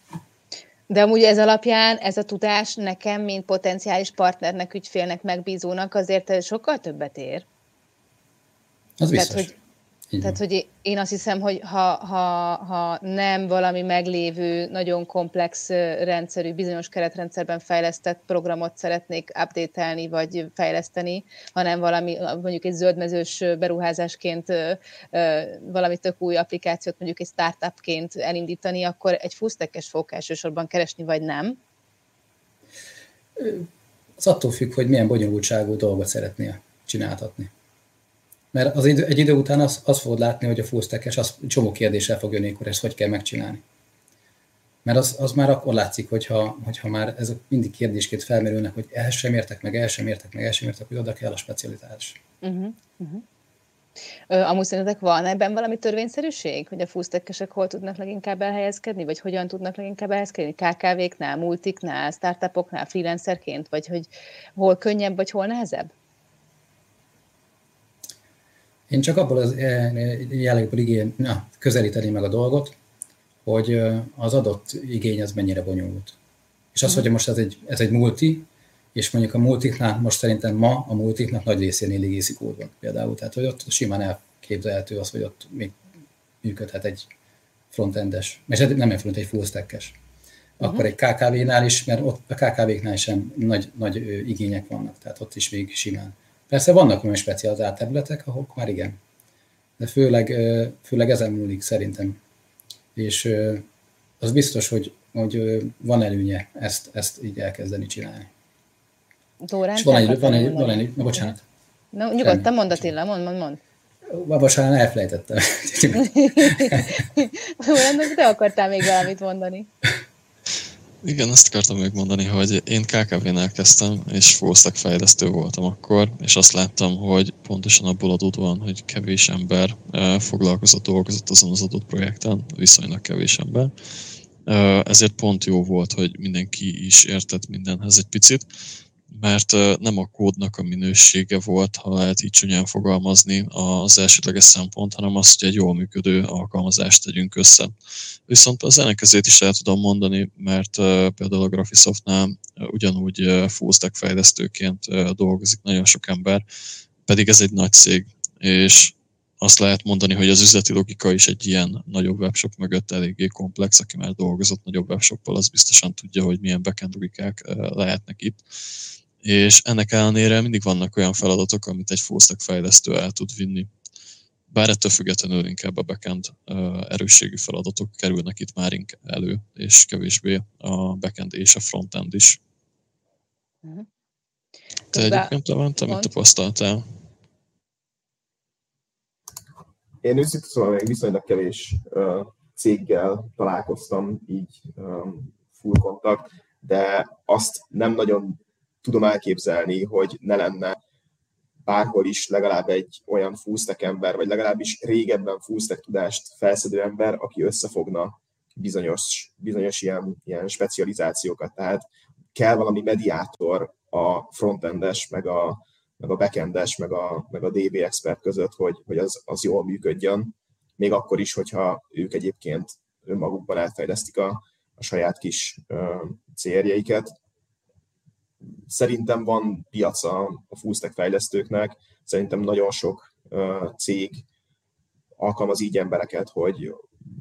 De amúgy ez alapján ez a tudás nekem, mint potenciális partnernek, ügyfélnek, megbízónak azért sokkal többet ér. Az biztos. Tehát, hogy így Tehát, hogy én azt hiszem, hogy ha, ha, ha nem valami meglévő, nagyon komplex rendszerű, bizonyos keretrendszerben fejlesztett programot szeretnék update vagy fejleszteni, hanem valami, mondjuk egy zöldmezős beruházásként valami tök új applikációt, mondjuk egy startupként elindítani, akkor egy fullstackes fogok elsősorban keresni, vagy nem? Az attól függ, hogy milyen bonyolultságú dolgot szeretnél csináltatni. Mert az idő, egy idő után azt az fogod látni, hogy a full stack az csomó kérdéssel fog jönni, akkor ezt hogy kell megcsinálni. Mert az, az már akkor látszik, hogyha, hogyha már ezek mindig kérdésként felmerülnek, hogy el sem értek, meg el sem értek, meg el sem értek, hogy oda kell a specialitás. Uh-huh, uh-huh. Ö, amúgy szerintetek van ebben valami törvényszerűség, hogy a fullstackesek hol tudnak leginkább elhelyezkedni, vagy hogyan tudnak leginkább elhelyezkedni? KKV-knál, multiknál, startupoknál, freelancerként, vagy hogy hol könnyebb, vagy hol nehezebb? Én csak abból az eh, jellegből igény, na, közelíteni meg a dolgot, hogy eh, az adott igény az mennyire bonyolult. És az, mhm. hogy most ez egy, ez egy multi, és mondjuk a multiknál most szerintem ma a multiknak nagy részénél legacy kód van például. Tehát, hogy ott simán elképzelhető az, hogy ott még működhet egy frontendes, és nem egy front, egy full stack-es. Akkor uh-huh. egy KKV-nál is, mert ott a KKV-knál sem nagy, nagy igények vannak, tehát ott is még simán Persze vannak olyan specializált területek, ahol már igen. De főleg, főleg ezen múlik szerintem. És az biztos, hogy, hogy van előnye ezt, ezt így elkezdeni csinálni. Dórán, és van egy, van egy, van egy, na bocsánat. Na, nyugodtan mondd Attila, mond, mond, mond. Babasán elfelejtettem. Dórán, te akartál még valamit mondani. Igen, azt akartam még mondani, hogy én KKV-nál kezdtem, és fullstack fejlesztő voltam akkor, és azt láttam, hogy pontosan abból adódóan, hogy kevés ember foglalkozott, dolgozott azon az adott projekten, viszonylag kevés ember, ezért pont jó volt, hogy mindenki is értett mindenhez egy picit, mert nem a kódnak a minősége volt, ha lehet így csúnyán fogalmazni az elsődleges szempont, hanem az, hogy egy jól működő alkalmazást tegyünk össze. Viszont az ellenkezőt is el tudom mondani, mert például a Graphisoftnál ugyanúgy fullstack fejlesztőként dolgozik nagyon sok ember, pedig ez egy nagy cég, és azt lehet mondani, hogy az üzleti logika is egy ilyen nagyobb webshop mögött eléggé komplex, aki már dolgozott nagyobb webshoppal, az biztosan tudja, hogy milyen backend logikák lehetnek itt és ennek ellenére mindig vannak olyan feladatok, amit egy fullstack fejlesztő el tud vinni. Bár ettől függetlenül inkább a backend erősségű feladatok kerülnek itt már elő, és kevésbé a backend és a frontend is. Uh-huh. Te egyébként Levente, mit tapasztaltál? Én őszintén szóval még viszonylag kevés céggel találkoztam így full kontakt, de azt nem nagyon tudom elképzelni, hogy ne lenne bárhol is legalább egy olyan fullstack ember, vagy legalábbis régebben fullstack tudást felszedő ember, aki összefogna bizonyos, bizonyos ilyen, ilyen specializációkat. Tehát kell valami mediátor a frontendes, meg a, meg a backendes, meg a, meg a DB expert között, hogy, hogy az, az jól működjön, még akkor is, hogyha ők egyébként önmagukban elfejlesztik a, a saját kis uh, céljeiket szerintem van piaca a fullstack fejlesztőknek, szerintem nagyon sok cég alkalmaz így embereket, hogy,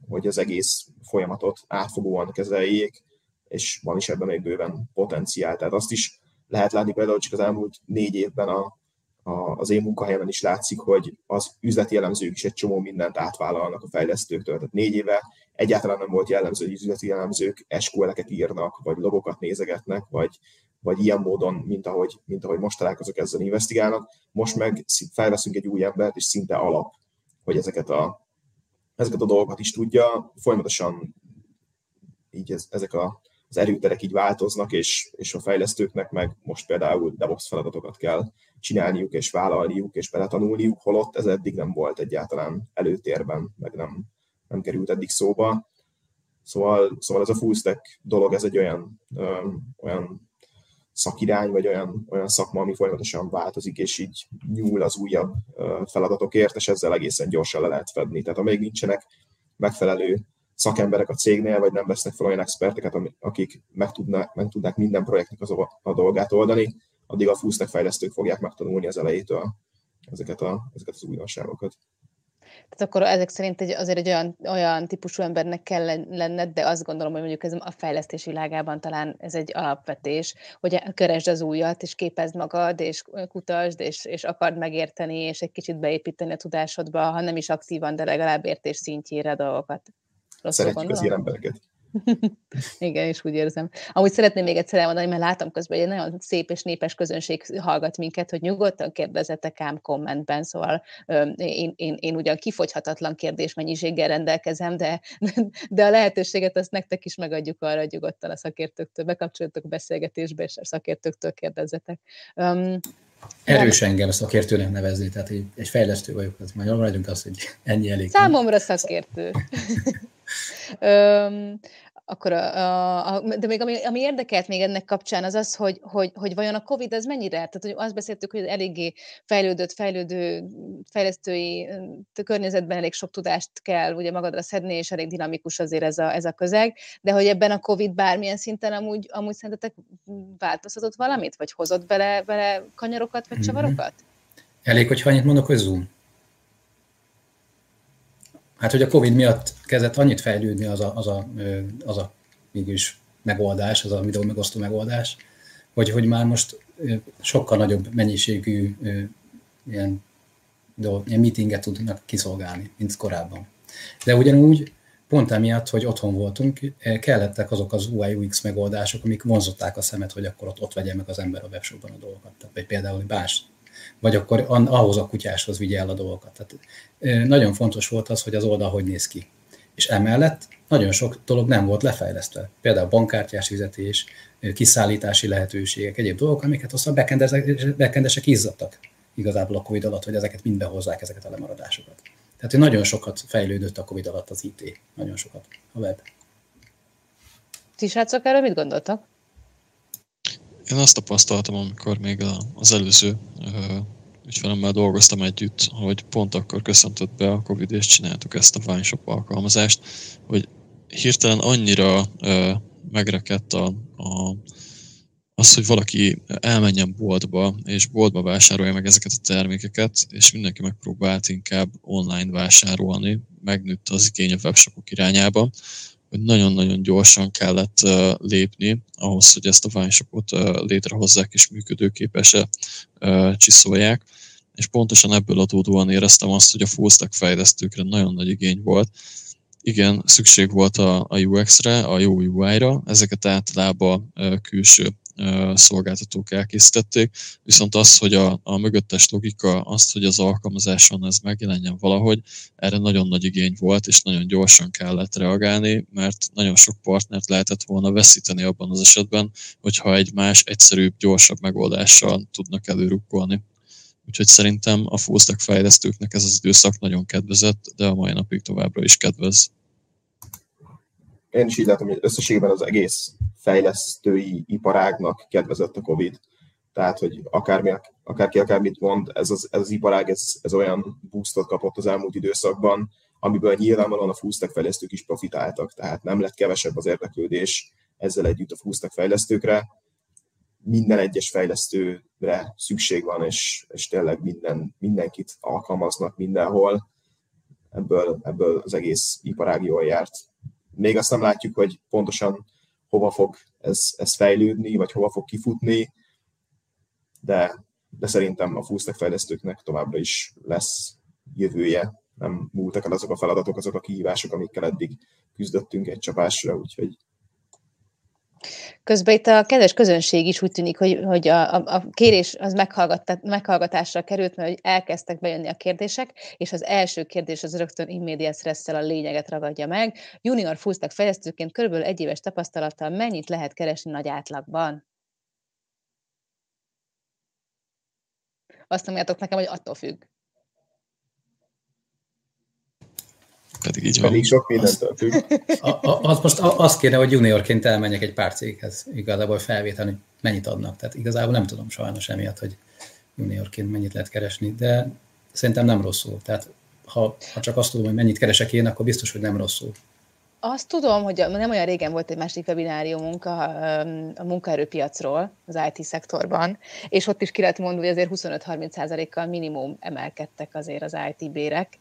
hogy az egész folyamatot átfogóan kezeljék, és van is ebben még bőven potenciál. Tehát azt is lehet látni például csak az elmúlt négy évben a, a, az én munkahelyemen is látszik, hogy az üzleti elemzők is egy csomó mindent átvállalnak a fejlesztőktől. Tehát négy éve egyáltalán nem volt jellemző, hogy üzleti elemzők SQL-eket írnak, vagy logokat nézegetnek, vagy, vagy ilyen módon, mint ahogy, mint ahogy most találkozok ezzel investigálnak. Most meg felveszünk egy új embert, és szinte alap, hogy ezeket a, ezeket a dolgokat is tudja. Folyamatosan így ez, ezek a, az erőterek így változnak, és, és a fejlesztőknek meg most például DevOps feladatokat kell csinálniuk, és vállalniuk, és beletanulniuk, holott ez eddig nem volt egyáltalán előtérben, meg nem, nem került eddig szóba. Szóval, szóval ez a full stack dolog, ez egy olyan, ö, olyan szakirány, vagy olyan, olyan szakma, ami folyamatosan változik, és így nyúl az újabb feladatokért, és ezzel egészen gyorsan le lehet fedni. Tehát amíg nincsenek megfelelő szakemberek a cégnél, vagy nem vesznek fel olyan experteket, akik meg, tudnak, meg tudnák minden projektnek az a dolgát oldani, addig a fullstack fejlesztők fogják megtanulni az elejétől ezeket, a, ezeket az újdonságokat. Tehát akkor ezek szerint egy, azért egy olyan, olyan típusú embernek kell lenned, de azt gondolom, hogy mondjuk ez a fejlesztés világában talán ez egy alapvetés, hogy keresd az újat, és képezd magad, és kutasd, és, és akard megérteni, és egy kicsit beépíteni a tudásodba, ha nem is aktívan, de legalább értés szintjére a dolgokat. Szeretjük az ilyen embereket. Igen, és úgy érzem. Amúgy szeretném még egyszer elmondani, mert látom közben, hogy egy nagyon szép és népes közönség hallgat minket, hogy nyugodtan kérdezetek ám kommentben, szóval én, én, én ugyan kifogyhatatlan kérdésmennyiséggel rendelkezem, de, de a lehetőséget azt nektek is megadjuk arra, hogy nyugodtan a szakértőktől bekapcsoljatok a beszélgetésbe, és a szakértőktől kérdezzetek. Um, Erős engem szakértőnek nevezni, tehát egy, egy fejlesztő vagyok, az majd maradjunk azt, hogy ennyi elég. Számomra szakértő. um, akkor a, a, a, de még ami, ami érdekelt még ennek kapcsán az az, hogy, hogy, hogy vajon a Covid az mennyire, tehát hogy azt beszéltük, hogy eléggé fejlődött, fejlődő, fejlesztői környezetben elég sok tudást kell ugye magadra szedni, és elég dinamikus azért ez a, ez a közeg, de hogy ebben a Covid bármilyen szinten amúgy, amúgy szerintetek változtatott valamit, vagy hozott bele, bele kanyarokat, vagy mhm. csavarokat? Elég, hogyha annyit mondok, hogy Zoom. Hát, hogy a Covid miatt kezdett annyit fejlődni az a, az a, az a mégis megoldás, az a videó megosztó megoldás, hogy, hogy már most sokkal nagyobb mennyiségű ilyen, ilyen meetinget tudnak kiszolgálni, mint korábban. De ugyanúgy pont emiatt, hogy otthon voltunk, kellettek azok az UI UX megoldások, amik vonzották a szemet, hogy akkor ott, ott vegye meg az ember a webshopban a dolgokat. Tehát, vagy például bás, vagy akkor ahhoz a kutyáshoz vigye el a dolgokat. Tehát, nagyon fontos volt az, hogy az oldal hogy néz ki. És emellett nagyon sok dolog nem volt lefejlesztve. Például bankkártyás fizetés, kiszállítási lehetőségek, egyéb dolgok, amiket aztán backendesek izzadtak igazából a Covid alatt, hogy ezeket mind behozzák, ezeket a lemaradásokat. Tehát hogy nagyon sokat fejlődött a Covid alatt az IT, nagyon sokat a web. Ti srácok erről mit gondoltak? Én azt tapasztaltam, amikor még az előző ügyfelemmel dolgoztam együtt, hogy pont akkor köszöntött be a Covid, és csináltuk ezt a Vineshop alkalmazást, hogy hirtelen annyira megrekedt a, a, az, hogy valaki elmenjen boltba, és boltba vásárolja meg ezeket a termékeket, és mindenki megpróbált inkább online vásárolni, megnőtt az igény a webshopok irányába, hogy nagyon-nagyon gyorsan kellett lépni ahhoz, hogy ezt a Vineshopot uh, létrehozzák és működőképes uh, csiszolják. És pontosan ebből adódóan éreztem azt, hogy a fullstack fejlesztőkre nagyon nagy igény volt, igen, szükség volt a, a UX-re, a jó UI-ra, ezeket általában külső szolgáltatók elkészítették, viszont az, hogy a, a mögöttes logika, azt, hogy az alkalmazáson ez megjelenjen valahogy, erre nagyon nagy igény volt, és nagyon gyorsan kellett reagálni, mert nagyon sok partnert lehetett volna veszíteni abban az esetben, hogyha egy más, egyszerűbb, gyorsabb megoldással tudnak előrukkolni. Úgyhogy szerintem a fullstack fejlesztőknek ez az időszak nagyon kedvezett, de a mai napig továbbra is kedvez. Én is így látom, hogy összességében az egész fejlesztői iparágnak kedvezett a Covid. Tehát, hogy akármi, akárki akármit mond, ez az, ez az iparág ez, ez olyan boostot kapott az elmúlt időszakban, amiből nyilvánvalóan a fullstack fejlesztők is profitáltak. Tehát nem lett kevesebb az érdeklődés ezzel együtt a fullstack fejlesztőkre, minden egyes fejlesztőre szükség van, és, és tényleg minden, mindenkit alkalmaznak mindenhol. Ebből, ebből az egész iparág jól járt. Még azt nem látjuk, hogy pontosan hova fog ez, ez fejlődni, vagy hova fog kifutni, de, de szerintem a fullstack fejlesztőknek továbbra is lesz jövője. Nem múltak el azok a feladatok, azok a kihívások, amikkel eddig küzdöttünk egy csapásra, úgyhogy Közben itt a kedves közönség is úgy tűnik, hogy, hogy a, a kérés az meghallgatásra került, mert hogy elkezdtek bejönni a kérdések, és az első kérdés az rögtön immediate stress a lényeget ragadja meg. Junior fullstack fejlesztőként körülbelül egy éves tapasztalattal mennyit lehet keresni nagy átlagban? Azt mondjátok nekem, hogy attól függ. Pedig így van. Pedig sok mindentől függ. Az most azt kéne, hogy juniorként elmenjek egy pár céghez, igazából felvételni, mennyit adnak. Tehát igazából nem tudom sajnos emiatt, hogy juniorként mennyit lehet keresni, de szerintem nem rosszul. Tehát ha, ha csak azt tudom, hogy mennyit keresek én, akkor biztos, hogy nem rosszul. Azt tudom, hogy nem olyan régen volt egy másik webináriumunk a, a munkaerőpiacról, az IT szektorban, és ott is ki lehet mondani, hogy azért 25-30%-kal minimum emelkedtek azért az IT bérek,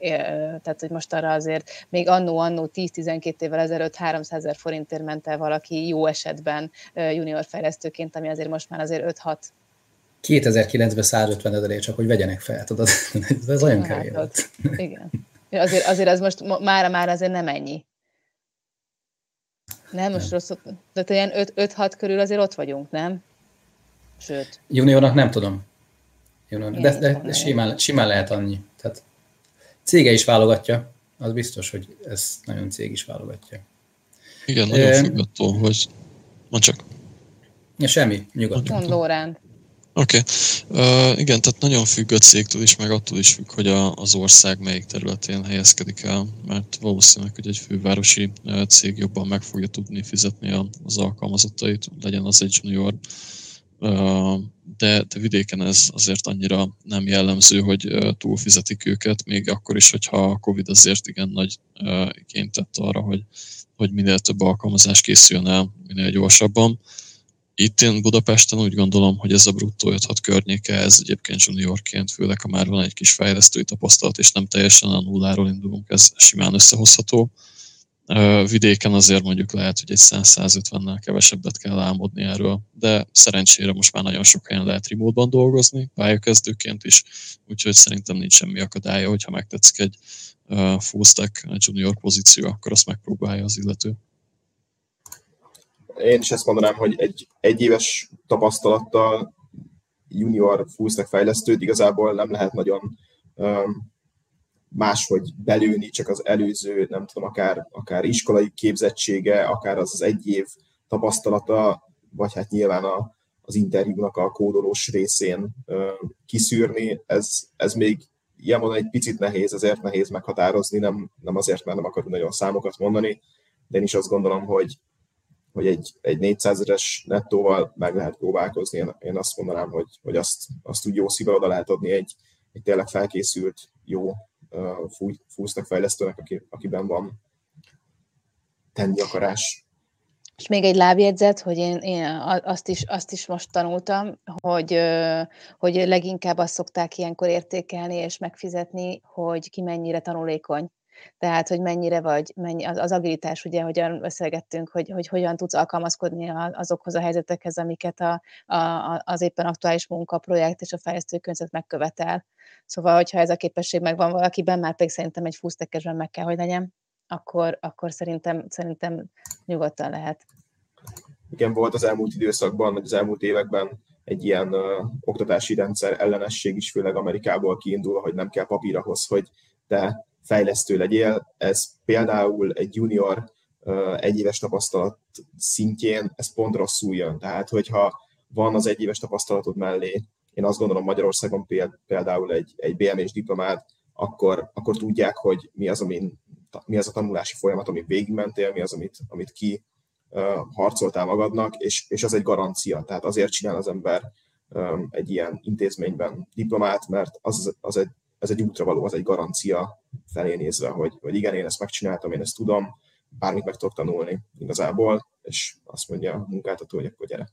tehát hogy most arra azért még annó-annó 10-12 évvel ezelőtt 300 ezer forintért ment el valaki jó esetben junior fejlesztőként, ami azért most már azért 5-6 2009-ben 150 ezer csak hogy vegyenek fel, tudod, ez olyan kevés volt. Igen. Azért, azért az most mára már azért nem ennyi. Nem, most rossz, de olyan 5-6 körül azért ott vagyunk, nem? Sőt. Juniornak nem tudom. Junior, de, de, de simán, simán lehet annyi. Tehát cége is válogatja, az biztos, hogy ez nagyon cég is válogatja. Igen, nagyon e, függ attól, hogy... Mondd csak. Ja, semmi, nyugodtan. Mond Lórán. Oké. Okay. Uh, igen, tehát nagyon függ a cégtől is, meg attól is függ, hogy a, az ország melyik területén helyezkedik el, mert valószínűleg, hogy egy fővárosi cég jobban meg fogja tudni fizetni a, az alkalmazottait, legyen az egy junior, uh, de, de vidéken ez azért annyira nem jellemző, hogy túlfizetik őket, még akkor is, hogyha a Covid azért igen nagy uh, igényt tett arra, hogy, hogy minél több alkalmazás készüljön el minél gyorsabban itt én Budapesten úgy gondolom, hogy ez a bruttó 5 környéke, ez egyébként juniorként, főleg ha már van egy kis fejlesztői tapasztalat, és nem teljesen a nulláról indulunk, ez simán összehozható. Vidéken azért mondjuk lehet, hogy egy 100-150-nel kevesebbet kell álmodni erről, de szerencsére most már nagyon sok helyen lehet remote dolgozni, pályakezdőként is, úgyhogy szerintem nincs semmi akadálya, hogyha megtetszik egy full stack junior pozíció, akkor azt megpróbálja az illető. Én is ezt mondanám, hogy egy egyéves tapasztalattal junior full stack fejlesztőt igazából nem lehet nagyon máshogy belőni, csak az előző, nem tudom, akár, akár iskolai képzettsége, akár az az egy év tapasztalata, vagy hát nyilván a, az interjúnak a kódolós részén ö, kiszűrni, ez, ez még ilyen mondani egy picit nehéz, ezért nehéz meghatározni, nem, nem azért, mert nem akarunk nagyon számokat mondani, de én is azt gondolom, hogy, hogy egy, egy 400 eres nettóval meg lehet próbálkozni. Én, én azt mondanám, hogy, hogy azt, azt úgy jó szívvel oda lehet adni egy, egy tényleg felkészült, jó fullstack fejlesztőnek, aki, akiben van tenni akarás. És még egy lábjegyzet, hogy én, én azt, is, azt is most tanultam, hogy, hogy leginkább azt szokták ilyenkor értékelni és megfizetni, hogy ki mennyire tanulékony. Tehát, hogy mennyire vagy, mennyi, az, az agilitás, ugye, hogyan beszélgettünk, hogy, hogy hogyan tudsz alkalmazkodni azokhoz a helyzetekhez, amiket a, a, az éppen aktuális munka, projekt és a fejlesztő környezet megkövetel. Szóval, hogyha ez a képesség megvan valakiben, már pedig szerintem egy fusztekesben meg kell, hogy legyen, akkor, akkor szerintem, szerintem nyugodtan lehet. Igen, volt az elmúlt időszakban, vagy az elmúlt években egy ilyen uh, oktatási rendszer ellenesség is, főleg Amerikából kiindul, hogy nem kell papír ahhoz, hogy te fejlesztő legyél. Ez például egy junior egyéves tapasztalat szintjén, ez pont rosszul jön. Tehát, hogyha van az egyéves tapasztalatod mellé én azt gondolom Magyarországon például egy, egy BMS diplomát, akkor, akkor tudják, hogy mi az, amin, mi az a tanulási folyamat, amit végigmentél, mi az, amit, amit ki harcoltál magadnak, és, és az egy garancia. Tehát azért csinál az ember egy ilyen intézményben diplomát, mert az, az egy, ez egy útravaló, az egy garancia felé nézve, hogy, hogy igen, én ezt megcsináltam, én ezt tudom, bármit meg tudok tanulni igazából, és azt mondja a munkáltató, hogy akkor gyere.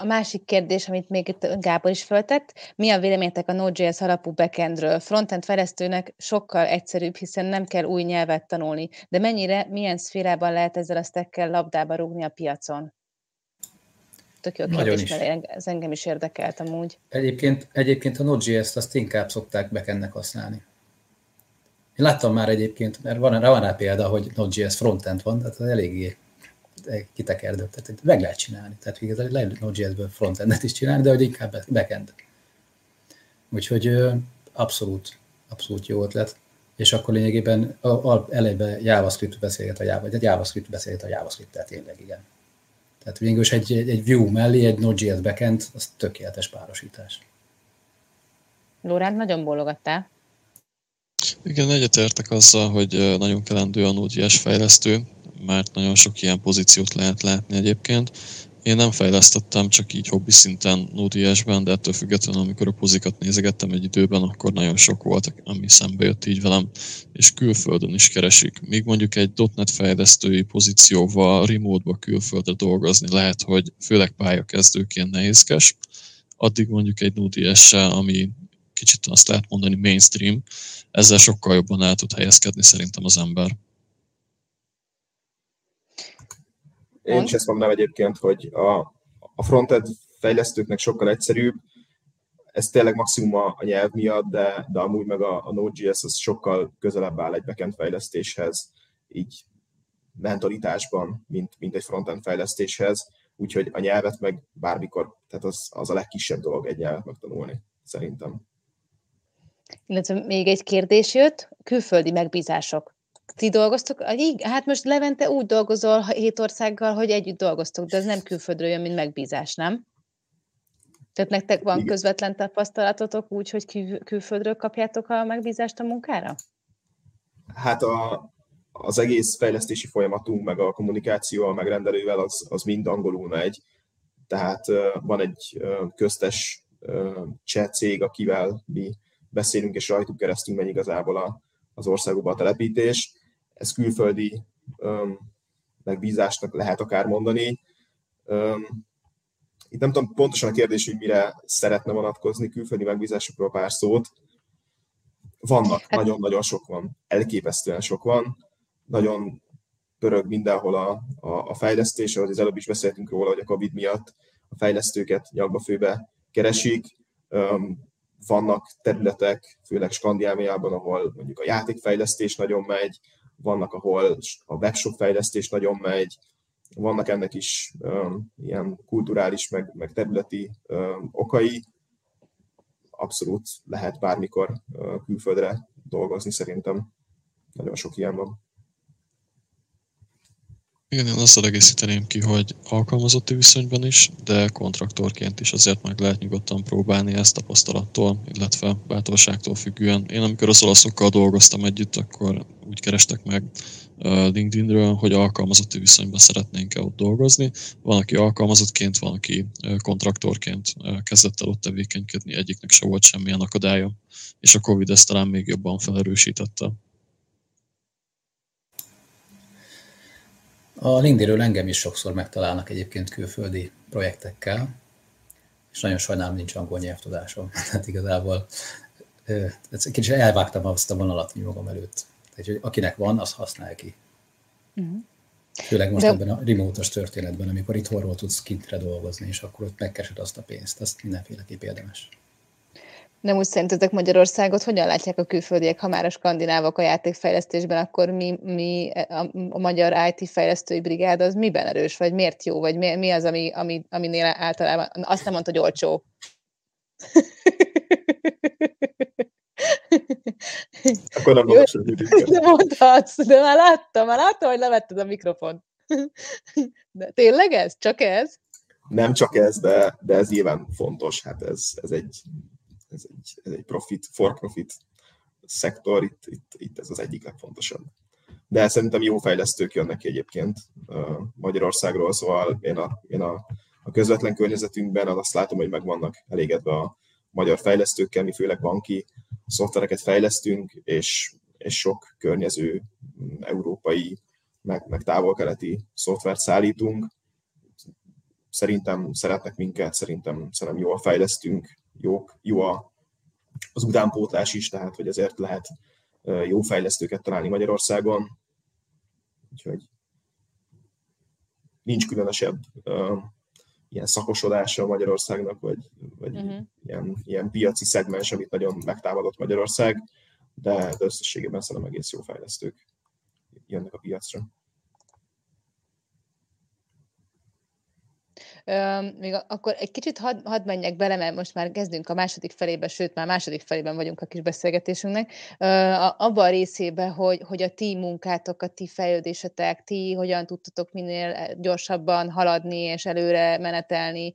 A másik kérdés, amit még itt Gábor is föltett, mi a véleményetek a Node.js alapú backendről? Frontend fejlesztőnek sokkal egyszerűbb, hiszen nem kell új nyelvet tanulni, de mennyire, milyen szférában lehet ezzel a stackkel labdába rúgni a piacon? Tök jó kérdés, mert ez engem is érdekelt amúgy. Egyébként, egyébként a Node.js-t azt inkább szokták backendnek használni. Én láttam már egyébként, mert van, van rá példa, hogy Node.js frontend van, tehát az eléggé kitekerdőbb, tehát meg lehet csinálni. Tehát igazából lehet Node.js-ből frontendet is csinálni, de hogy inkább backend. Úgyhogy abszolút, abszolút jó ötlet. És akkor lényegében elejében JavaScript beszélget a Java, vagy JavaScript beszélget a JavaScript, tehát tényleg igen. Tehát végül egy, egy, egy Vue mellé egy Node.js backend, az tökéletes párosítás. Lóránt, nagyon bólogattál. Igen, egyetértek azzal, hogy nagyon kelendő a Node.js fejlesztő, mert nagyon sok ilyen pozíciót lehet látni egyébként. Én nem fejlesztettem csak így hobbi szinten Node.js-ben, de ettől függetlenül, amikor a pozikat nézegettem egy időben, akkor nagyon sok volt, ami szembe jött így velem, és külföldön is keresik. Míg mondjuk egy .NET fejlesztői pozícióval remote-ba külföldre dolgozni lehet, hogy főleg pályakezdőként nehézkes, addig mondjuk egy node ami kicsit azt lehet mondani mainstream, ezzel sokkal jobban el tud helyezkedni szerintem az ember. Én is ezt mondom egyébként, hogy a, a frontend fejlesztőknek sokkal egyszerűbb, ez tényleg maximum a, a nyelv miatt, de, de amúgy meg a, a Node.js az sokkal közelebb áll egy backend fejlesztéshez, így mentalitásban, mint, mint egy frontend fejlesztéshez, úgyhogy a nyelvet meg bármikor, tehát az, az a legkisebb dolog egy nyelvet megtanulni, szerintem. Illetve még egy kérdés jött, külföldi megbízások ti dolgoztok? Hát most Levente úgy dolgozol hét országgal, hogy együtt dolgoztok, de ez nem külföldről jön, mint megbízás, nem? Tehát nektek van Igen. közvetlen tapasztalatotok úgy, hogy kül- külföldről kapjátok a megbízást a munkára? Hát a, az egész fejlesztési folyamatunk, meg a kommunikáció a megrendelővel, az, az mind angolul megy. Tehát van egy köztes cseh cég, akivel mi beszélünk, és rajtuk keresztül megy igazából a, az országokba a telepítés. Ez külföldi um, megbízásnak lehet akár mondani. Um, itt nem tudom pontosan a kérdés, hogy mire szeretne vonatkozni külföldi megbízásokról pár szót. Vannak, hát- nagyon-nagyon sok van, elképesztően sok van, nagyon pörög mindenhol a, a, a fejlesztés, ahogy az előbb is beszéltünk róla, hogy a Covid miatt a fejlesztőket nyakba főbe keresik. Vannak területek, főleg Skandináviában, ahol mondjuk a játékfejlesztés nagyon megy, vannak, ahol a webshop fejlesztés nagyon megy, vannak ennek is um, ilyen kulturális, meg, meg területi um, okai. Abszolút lehet bármikor uh, külföldre dolgozni szerintem. Nagyon sok ilyen van. Igen, én azt egészíteném ki, hogy alkalmazotti viszonyban is, de kontraktorként is azért meg lehet nyugodtan próbálni ezt tapasztalattól, illetve bátorságtól függően. Én amikor az olaszokkal dolgoztam együtt, akkor úgy kerestek meg LinkedInről, hogy alkalmazotti viszonyban szeretnénk-e ott dolgozni. Van, aki alkalmazottként, van, aki kontraktorként kezdett el ott tevékenykedni, egyiknek se volt semmilyen akadálya, és a Covid ezt talán még jobban felerősítette. A LinkedInről engem is sokszor megtalálnak egyébként külföldi projektekkel, és nagyon sajnálom, nincs angol nyelvtudásom. Tehát igazából kicsit elvágtam azt a vonalat magam előtt. Tehát, hogy akinek van, az használja ki. Uh-huh. Főleg most De... ebben a remote történetben, amikor itthonról tudsz kintre dolgozni, és akkor ott megkeresed azt a pénzt, azt mindenféleképp érdemes. Nem úgy szerintetek Magyarországot hogyan látják a külföldiek, ha már a skandinávok a játékfejlesztésben, akkor mi, mi a, a magyar IT fejlesztői brigád az miben erős, vagy miért jó, vagy mi, mi az, ami, ami, aminél általában, azt nem mondta, hogy olcsó. Akkor nem mondom De mondhatsz, de már láttam, már láttam, hogy levetted a mikrofont. De tényleg ez? Csak ez? Nem csak ez, de, de ez nyilván fontos. Hát ez, ez egy ez egy, ez egy profit, for profit szektor, itt, itt, itt ez az egyik legfontosabb. De szerintem jó fejlesztők jönnek egyébként Magyarországról, szóval én a, én a, a közvetlen környezetünkben azt látom, hogy meg vannak elégedve a magyar fejlesztőkkel, mi főleg banki szoftvereket fejlesztünk, és, és sok környező európai, meg, meg távol-keleti szoftvert szállítunk. Szerintem szeretnek minket, szerintem, szerintem jól fejlesztünk, jók, jó a, az utánpótlás is, tehát hogy ezért lehet jó fejlesztőket találni Magyarországon. Úgyhogy nincs különösebb uh, ilyen szakosodása Magyarországnak, vagy, vagy uh-huh. ilyen, ilyen piaci szegmens, amit nagyon megtámadott Magyarország, de, de összességében szerintem egész jó fejlesztők jönnek a piacra. Még akkor egy kicsit hadd had menjek bele, mert most már kezdünk a második felébe, sőt, már második felében vagyunk a kis beszélgetésünknek, abban a részében, hogy, hogy a ti munkátok, a ti fejlődésetek, ti hogyan tudtatok minél gyorsabban haladni és előre menetelni,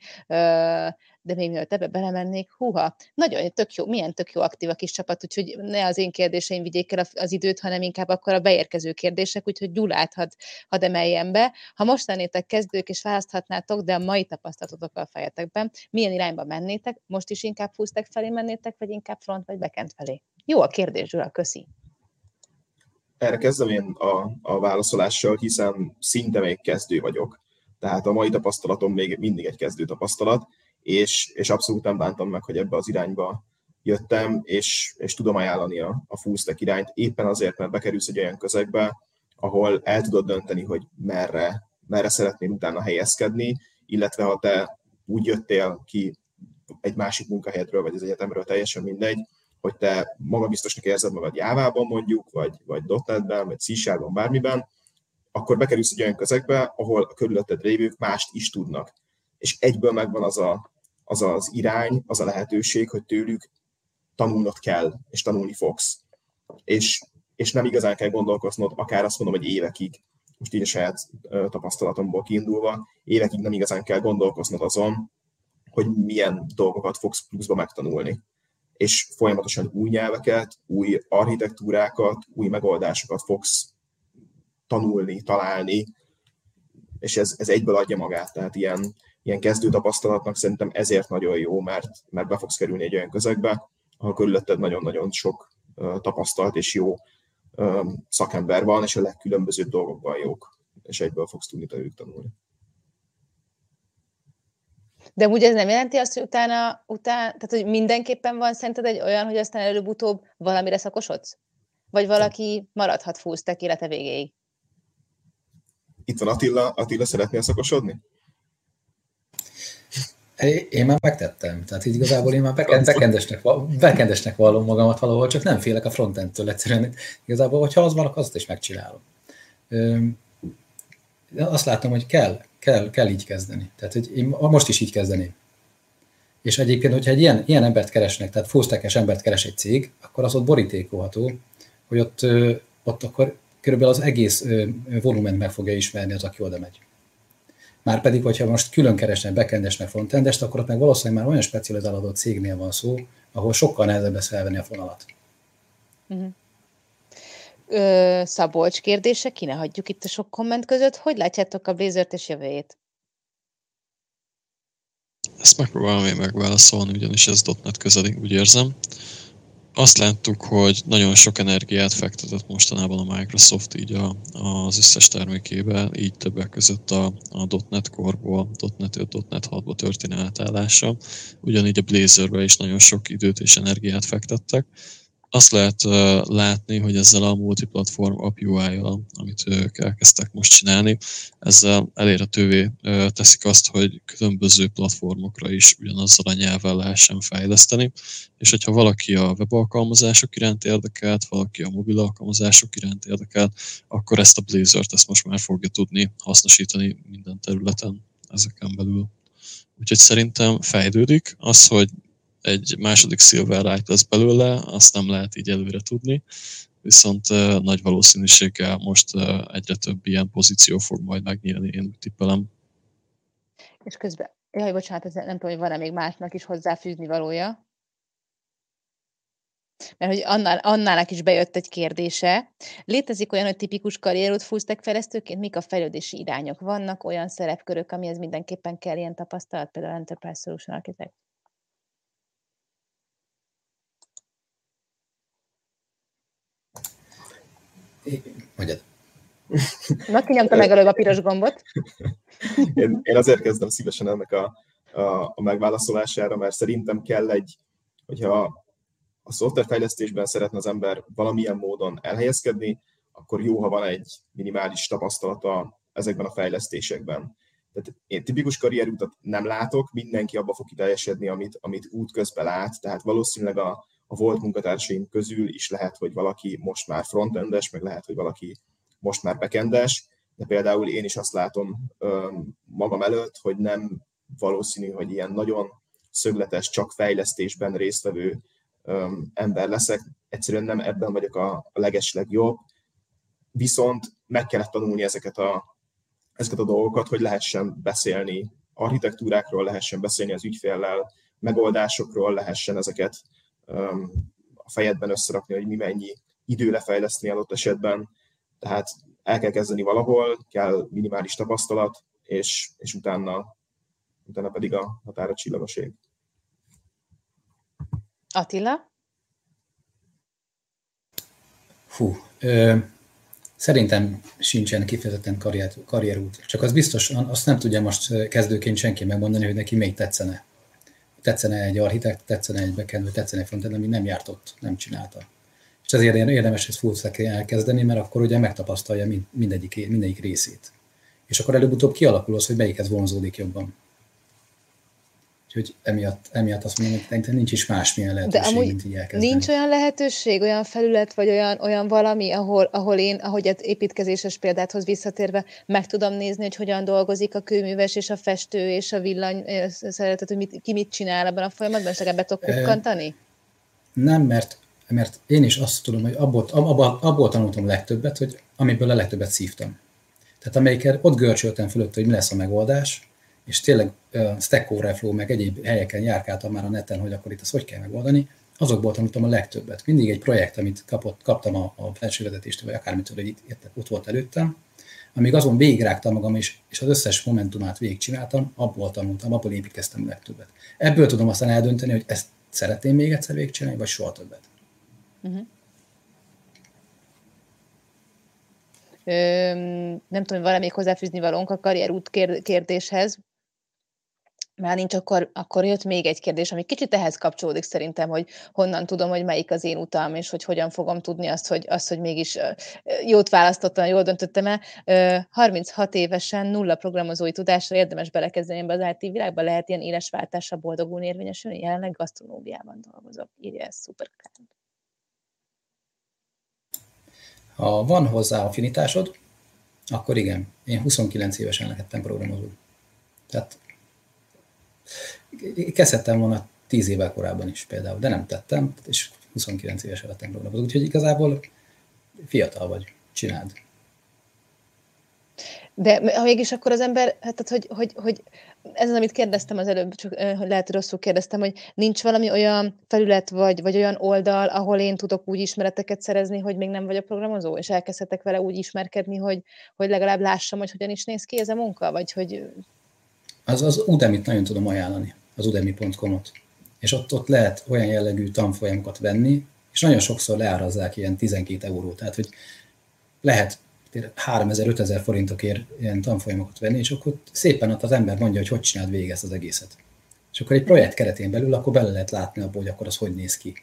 de még mielőtt ebbe belemennék, húha, nagyon tök jó, milyen tök jó aktív a kis csapat, úgyhogy ne az én kérdéseim vigyék el az időt, hanem inkább akkor a beérkező kérdések, úgyhogy Gyulát had, had emeljen be. Ha most lennétek kezdők és választhatnátok, de a mai tapasztalatotok a fejetekben, milyen irányba mennétek, most is inkább fúztek felé mennétek, vagy inkább front vagy backend felé? Jó a kérdés, Gyula, köszi. Erre kezdem én a, a válaszolással, hiszen szinte még kezdő vagyok. Tehát a mai tapasztalatom még mindig egy kezdő tapasztalat, és, és abszolút nem bántam meg, hogy ebbe az irányba jöttem, és, és tudom ajánlani a, a full stack irányt, éppen azért, mert bekerülsz egy olyan közegbe, ahol el tudod dönteni, hogy merre, merre szeretnél utána helyezkedni, illetve ha te úgy jöttél ki egy másik munkahelyedről, vagy az egyetemről, teljesen mindegy, hogy te magabiztosnak érzed magad Jávában mondjuk, vagy, vagy .NET-ben, vagy c bármiben, akkor bekerülsz egy olyan közegbe, ahol a körülötted lévők mást is tudnak. És egyből megvan az a, az az irány, az a lehetőség, hogy tőlük tanulnod kell, és tanulni fogsz. És, és nem igazán kell gondolkoznod, akár azt mondom, hogy évekig, most így a saját tapasztalatomból kiindulva, évekig nem igazán kell gondolkoznod azon, hogy milyen dolgokat fogsz pluszba megtanulni. És folyamatosan új nyelveket, új architektúrákat, új megoldásokat fogsz tanulni, találni, és ez, ez egyből adja magát. Tehát ilyen, ilyen kezdő tapasztalatnak szerintem ezért nagyon jó, mert, mert be fogsz kerülni egy olyan közegbe, ahol körülötted nagyon-nagyon sok tapasztalt és jó szakember van, és a legkülönbözőbb dolgokban jók, és egyből fogsz tudni tőlük tanulni. De úgy ez nem jelenti azt, hogy utána, utána, tehát hogy mindenképpen van szerinted egy olyan, hogy aztán előbb-utóbb valamire szakosodsz? Vagy valaki maradhat full élete végéig? itt van Attila. Attila, szeretnél szakosodni? Én már megtettem. Tehát így igazából én már bekendesnek, bekendesnek vallom magamat valahol, csak nem félek a frontendtől egyszerűen. Igazából, hogyha az van, azt is megcsinálom. Azt látom, hogy kell, kell, kell így kezdeni. Tehát, hogy én most is így kezdeném. És egyébként, hogyha egy ilyen, ilyen embert keresnek, tehát fullstackes embert keres egy cég, akkor az ott borítékolható, hogy ott, ott akkor körülbelül az egész volument meg fogja ismerni az, aki oda megy. Már pedig, hogyha most külön keresnek backendest meg frontendest, akkor ott meg valószínűleg már olyan specializálódott cégnél van szó, ahol sokkal nehezebb lesz felvenni a fonalat. Uh-huh. Ö, Szabolcs kérdése, ki ne hagyjuk itt a sok komment között. Hogy látjátok a Blazert és jövőjét? Ezt megpróbálom én megválaszolni, ugyanis ez .NET közeli, úgy érzem. Azt láttuk, hogy nagyon sok energiát fektetett mostanában a Microsoft így a, az összes termékébe, így többek között a, a .NET Core-ból, .NET 5, .NET 6-ba történő átállása. Ugyanígy a Blazerbe is nagyon sok időt és energiát fektettek azt lehet látni, hogy ezzel a multiplatform app UI-jal, amit ők elkezdtek most csinálni, ezzel elérhetővé teszik azt, hogy különböző platformokra is ugyanazzal a nyelvvel lehessen fejleszteni, és hogyha valaki a web alkalmazások iránt érdekelt, valaki a mobil alkalmazások iránt érdekelt, akkor ezt a Blazor-t ezt most már fogja tudni hasznosítani minden területen ezeken belül. Úgyhogy szerintem fejlődik az, hogy egy második Silverlight lesz belőle, azt nem lehet így előre tudni, viszont nagy valószínűséggel most egyre több ilyen pozíció fog majd megnyílni, én úgy tippelem. És közben, jaj, bocsánat, ez nem tudom, hogy van-e még másnak is hozzáfűzni valója. Mert hogy annál, annának is bejött egy kérdése. Létezik olyan, hogy tipikus karrierút fullstack fejlesztőként mik a fejlődési irányok? Vannak olyan szerepkörök, amihez mindenképpen kell ilyen tapasztalat, például Enterprise Solution Architect? Mondjad. Na, ki nyomta meg előbb a piros gombot? én, én azért kezdem szívesen ennek a, a, a megválaszolására, mert szerintem kell egy, hogyha a szoftverfejlesztésben szeretne az ember valamilyen módon elhelyezkedni, akkor jó, ha van egy minimális tapasztalata ezekben a fejlesztésekben. Tehát én tipikus karrierútat nem látok, mindenki abba fog kiteljesedni, amit, amit útközben lát, tehát valószínűleg a, a volt munkatársaim közül is lehet, hogy valaki most már frontendes, meg lehet, hogy valaki most már backendes, de például én is azt látom magam előtt, hogy nem valószínű, hogy ilyen nagyon szögletes, csak fejlesztésben résztvevő ember leszek. Egyszerűen nem ebben vagyok a leges legjobb, viszont meg kellett tanulni ezeket a, ezeket a dolgokat, hogy lehessen beszélni architektúrákról, lehessen beszélni az ügyféllel, megoldásokról, lehessen ezeket a fejedben összerakni, hogy mi mennyi idő lefejleszteni adott esetben. Tehát el kell kezdeni valahol, kell minimális tapasztalat, és, és utána, utána pedig a határa csillagoség. Attila? Hú, ö, szerintem sincsen kifejezetten karrier, karrierút. Csak az biztos, azt nem tudja most kezdőként senki megmondani, hogy neki még tetszene tetszene egy architekt, tetszene egy backend, tetszene egy frontend, ami nem járt ott, nem csinálta. És ezért érdemes ezt full elkezdeni, mert akkor ugye megtapasztalja mindegyik, mindegyik részét. És akkor előbb-utóbb kialakul az, hogy melyikhez vonzódik jobban. Úgyhogy emiatt, emiatt azt mondom, hogy nincs is másmilyen lehetőség, De amúgy mint így elkezdeni. Nincs olyan lehetőség, olyan felület, vagy olyan, olyan valami, ahol, ahol én, ahogy az építkezéses példáthoz visszatérve, meg tudom nézni, hogy hogyan dolgozik a kőműves, és a festő, és a villany szeretet, hogy mit, ki mit csinál ebben a folyamatban, és ebbe tudok kukkantani? Nem, mert, mert én is azt tudom, hogy abból, abból, abból tanultam legtöbbet, hogy amiből a legtöbbet szívtam. Tehát amelyiket ott görcsöltem fölött, hogy mi lesz a megoldás, és tényleg uh, Stack Overflow, meg egyéb helyeken járkáltam már a neten, hogy akkor itt ezt hogy kell megoldani, azokból tanultam a legtöbbet. Mindig egy projekt, amit kapott, kaptam a, a felsővezetéstől, vagy akármitől, hogy itt, itt, ott volt előttem, amíg azon végigrágtam magam, és, és az összes momentumát végigcsináltam, abból tanultam, abból építkeztem a legtöbbet. Ebből tudom aztán eldönteni, hogy ezt szeretném még egyszer végigcsinálni, vagy soha többet. Uh-huh. Ö, nem tudom, valamelyik hozzáfűzni valónk a karrierút kérdéshez már nincs, akkor, akkor jött még egy kérdés, ami kicsit ehhez kapcsolódik szerintem, hogy honnan tudom, hogy melyik az én utam, és hogy hogyan fogom tudni azt, hogy, azt, hogy mégis jót választottam, jól döntöttem el. 36 évesen nulla programozói tudásra érdemes belekezdeni ebbe az IT világba, lehet ilyen éles váltásra boldogulni érvényesülni, jelenleg gasztronóbiában dolgozok, írja ez szuper Ha van hozzá affinitásod, akkor igen. Én 29 évesen lehettem programozó. Tehát kezdhettem volna 10 évvel korábban is például, de nem tettem, és 29 évesen lettem programozó. Úgyhogy igazából fiatal vagy, csináld. De ha mégis akkor az ember, hát, tehát, hogy, hogy, hogy ez az, amit kérdeztem az előbb, csak hogy lehet, hogy rosszul kérdeztem, hogy nincs valami olyan felület, vagy, vagy olyan oldal, ahol én tudok úgy ismereteket szerezni, hogy még nem vagyok programozó, és elkezdhetek vele úgy ismerkedni, hogy, hogy legalább lássam, hogy hogyan is néz ki ez a munka, vagy hogy... Az, az Udemy-t nagyon tudom ajánlani, az udemy.com-ot. És ott, ott lehet olyan jellegű tanfolyamokat venni, és nagyon sokszor leárazzák ilyen 12 euró. Tehát, hogy lehet 3000-5000 forintokért ilyen tanfolyamokat venni, és akkor szépen ott az ember mondja, hogy hogy csináld végig ezt az egészet. És akkor egy projekt keretén belül, akkor bele lehet látni abból, hogy akkor az hogy néz ki.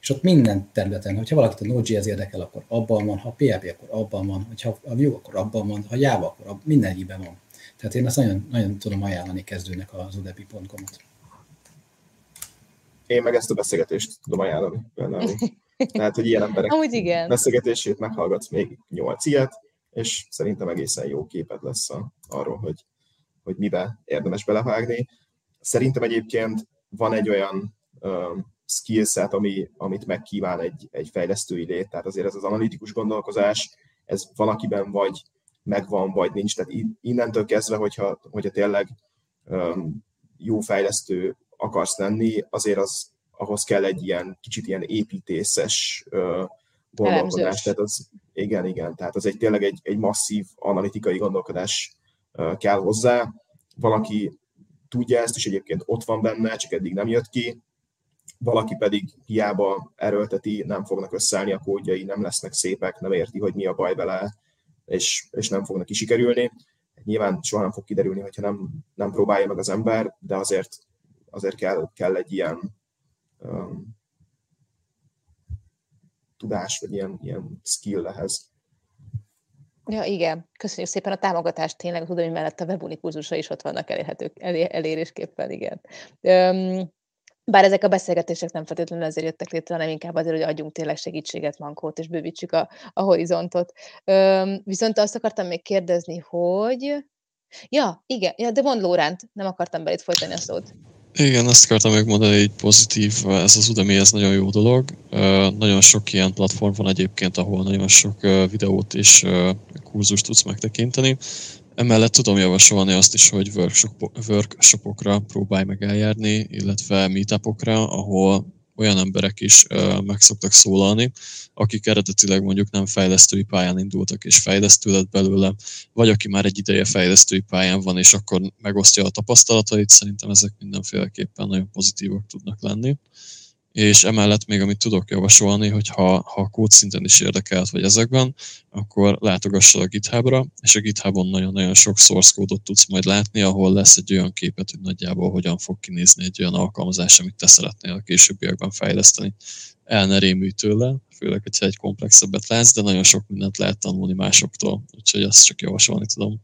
És ott minden területen, hogyha valakit a Node.js érdekel, akkor abban van, ha PHP, akkor abban van, hogyha a Vue, akkor abban van, ha Java, akkor abban, mindenkiben van. Tehát én ezt nagyon, nagyon tudom ajánlani kezdőnek az udepi.com-ot. Én meg ezt a beszélgetést tudom ajánlani például. Tehát, hogy ilyen emberek Amúgy igen. beszélgetését meghallgatsz még nyolc ilyet, és szerintem egészen jó képed lesz a, arról, hogy, hogy mibe érdemes belevágni. Szerintem egyébként van egy olyan um, skillset, ami, amit megkíván egy, egy fejlesztői lét, tehát azért ez az analitikus gondolkozás, ez van, akiben vagy megvan, vagy nincs, tehát innentől kezdve, hogyha, hogyha tényleg um, jó fejlesztő akarsz lenni, azért az ahhoz kell egy ilyen kicsit ilyen építészes uh, gondolkodás. Tehát az, igen, igen, tehát az egy tényleg egy, egy masszív analitikai gondolkodás kell hozzá. Valaki tudja ezt, és egyébként ott van benne, csak eddig nem jött ki, valaki pedig hiába erőlteti, nem fognak összeállni a kódjai, nem lesznek szépek, nem érti, hogy mi a baj vele, és, és nem fognak is sikerülni. Nyilván soha nem fog kiderülni, hogyha nem, nem próbálja meg az ember, de azért, azért kell, kell egy ilyen um, tudás, vagy ilyen, ilyen skill ehhez. Ja, igen. Köszönjük szépen a támogatást. Tényleg tudom, hogy mellett a webuni kurzusa is ott vannak elérhetők, elérésképpen, igen. Um, bár ezek a beszélgetések nem feltétlenül azért jöttek létre, hanem inkább azért, hogy adjunk tényleg segítséget, mankót, és bővítsük a, a horizontot. Um, viszont azt akartam még kérdezni, hogy... Ja, igen, ja, de mond Lóránt, nem akartam belét folytani a szót. Igen, ezt akartam megmondani, hogy pozitív, ez az Udemy, ez nagyon jó dolog. Nagyon sok ilyen platform van egyébként, ahol nagyon sok videót és kurzust tudsz megtekinteni. Emellett tudom javasolni azt is, hogy workshop, workshopokra próbálj meg eljárni, illetve meetupokra, ahol olyan emberek is uh, meg szoktak szólalni, akik eredetileg mondjuk nem fejlesztői pályán indultak és fejlesztő lett belőle, vagy aki már egy ideje fejlesztői pályán van, és akkor megosztja a tapasztalatait, szerintem ezek mindenféleképpen nagyon pozitívak tudnak lenni és emellett még amit tudok javasolni, hogy ha, ha a kódszinten is érdekelt vagy ezekben, akkor látogassal a GitHubra, és a GitHubon nagyon-nagyon sok source kódot tudsz majd látni, ahol lesz egy olyan képet, hogy nagyjából hogyan fog kinézni egy olyan alkalmazás, amit te szeretnél a későbbiekben fejleszteni. El ne rémülj tőle, főleg, hogyha egy komplexebbet látsz, de nagyon sok mindent lehet tanulni másoktól, úgyhogy azt csak javasolni tudom.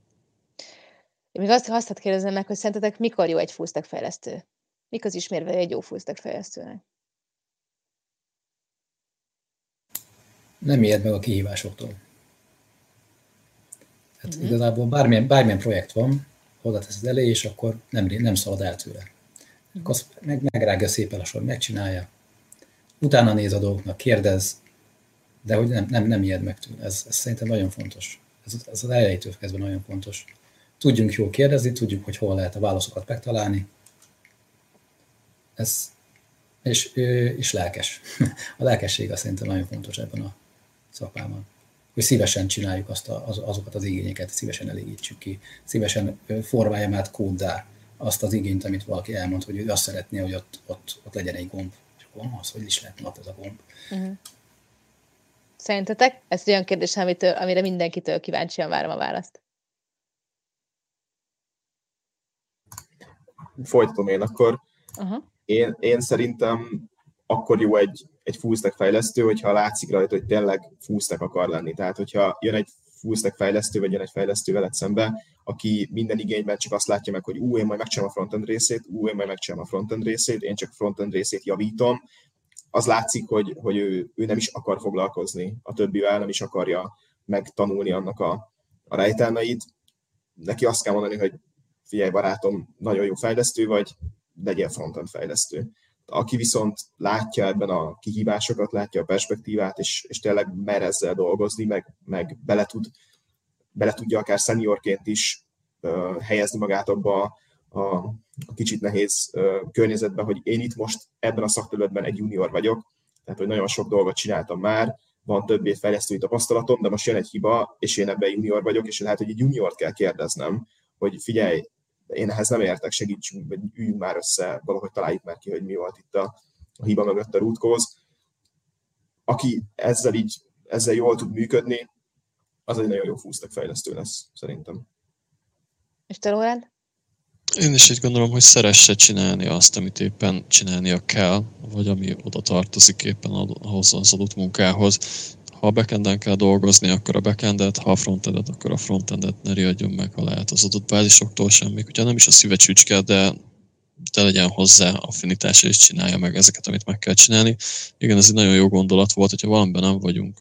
Én még azt, azt kérdezem meg, hogy szerintetek mikor jó egy fullstack fejlesztő? Mik az ismérve egy jó fullstack fejlesztőnek? Nem ijed meg a kihívásoktól. Tehát uh-huh. igazából bármilyen, bármilyen projekt van, oda teszed elé, és akkor nem, nem szalad el tőle. Uh-huh. Akkor azt meg, megrágja szépen a sor, megcsinálja. Utána néz a dolgoknak, kérdez, de hogy nem, nem, nem ijed meg tőle. Ez, ez szerintem nagyon fontos. Ez, ez az elejétől kezdve nagyon fontos. Tudjunk jól kérdezni, tudjuk, hogy hol lehet a válaszokat megtalálni. Ez, és, és lelkes. A lelkesség az szerintem nagyon fontos ebben a szakmában. Hogy szívesen csináljuk azt a, az, azokat az igényeket, szívesen elégítsük ki, szívesen formáljam át kóddá azt az igényt, amit valaki elmond, hogy ő azt szeretné, hogy ott, ott, ott legyen egy gomb. És akkor az, hogy is lehetne ott ez a gomb. Uh-huh. Szerintetek? Ez olyan kérdés, amitől, amire mindenkitől kíváncsian várom a választ. folytatom én akkor. Uh-huh. Én, én szerintem akkor jó egy, egy fullstack fejlesztő, hogyha látszik rajta, hogy tényleg fullstack akar lenni. Tehát, hogyha jön egy fullstack fejlesztő, vagy jön egy fejlesztő veled szembe, aki minden igényben csak azt látja meg, hogy ú, én majd megcsinálom a frontend részét, ú, én majd megcsinálom a frontend részét, én csak frontend részét javítom, az látszik, hogy, hogy ő, ő nem is akar foglalkozni a többivel, nem is akarja megtanulni annak a, a rejtelmeit. Neki azt kell mondani, hogy figyelj barátom, nagyon jó fejlesztő vagy, legyél frontend fejlesztő. Aki viszont látja ebben a kihívásokat, látja a perspektívát, és, és tényleg mer ezzel dolgozni, meg, meg bele, tud, bele tudja akár seniorként is uh, helyezni magát abba a, a kicsit nehéz uh, környezetbe, hogy én itt most ebben a szakterületben egy junior vagyok, tehát hogy nagyon sok dolgot csináltam már, van több év fejlesztői tapasztalatom, de most jön egy hiba, és én ebben junior vagyok, és lehet, hogy egy juniort kell kérdeznem, hogy figyelj, én ehhez nem értek, segítsünk, vagy üljünk már össze, valahogy találjuk már ki, hogy mi volt itt a, a hiba mögött a rútkóz. Aki ezzel így, ezzel jól tud működni, az egy nagyon jó fúztak fejlesztő lesz, szerintem. És te, Lórend? Én is így gondolom, hogy szeresse csinálni azt, amit éppen csinálnia kell, vagy ami oda tartozik éppen ahhoz az adott munkához. Ha a backenden kell dolgozni, akkor a backendet, ha a frontendet, akkor a frontendet ne riadjon meg, ha lehet az adott bázisoktól semmi. Ugye nem is a szíve csücske, de de legyen hozzá affinitása, és csinálja meg ezeket, amit meg kell csinálni. Igen, ez egy nagyon jó gondolat volt, hogyha valamiben nem vagyunk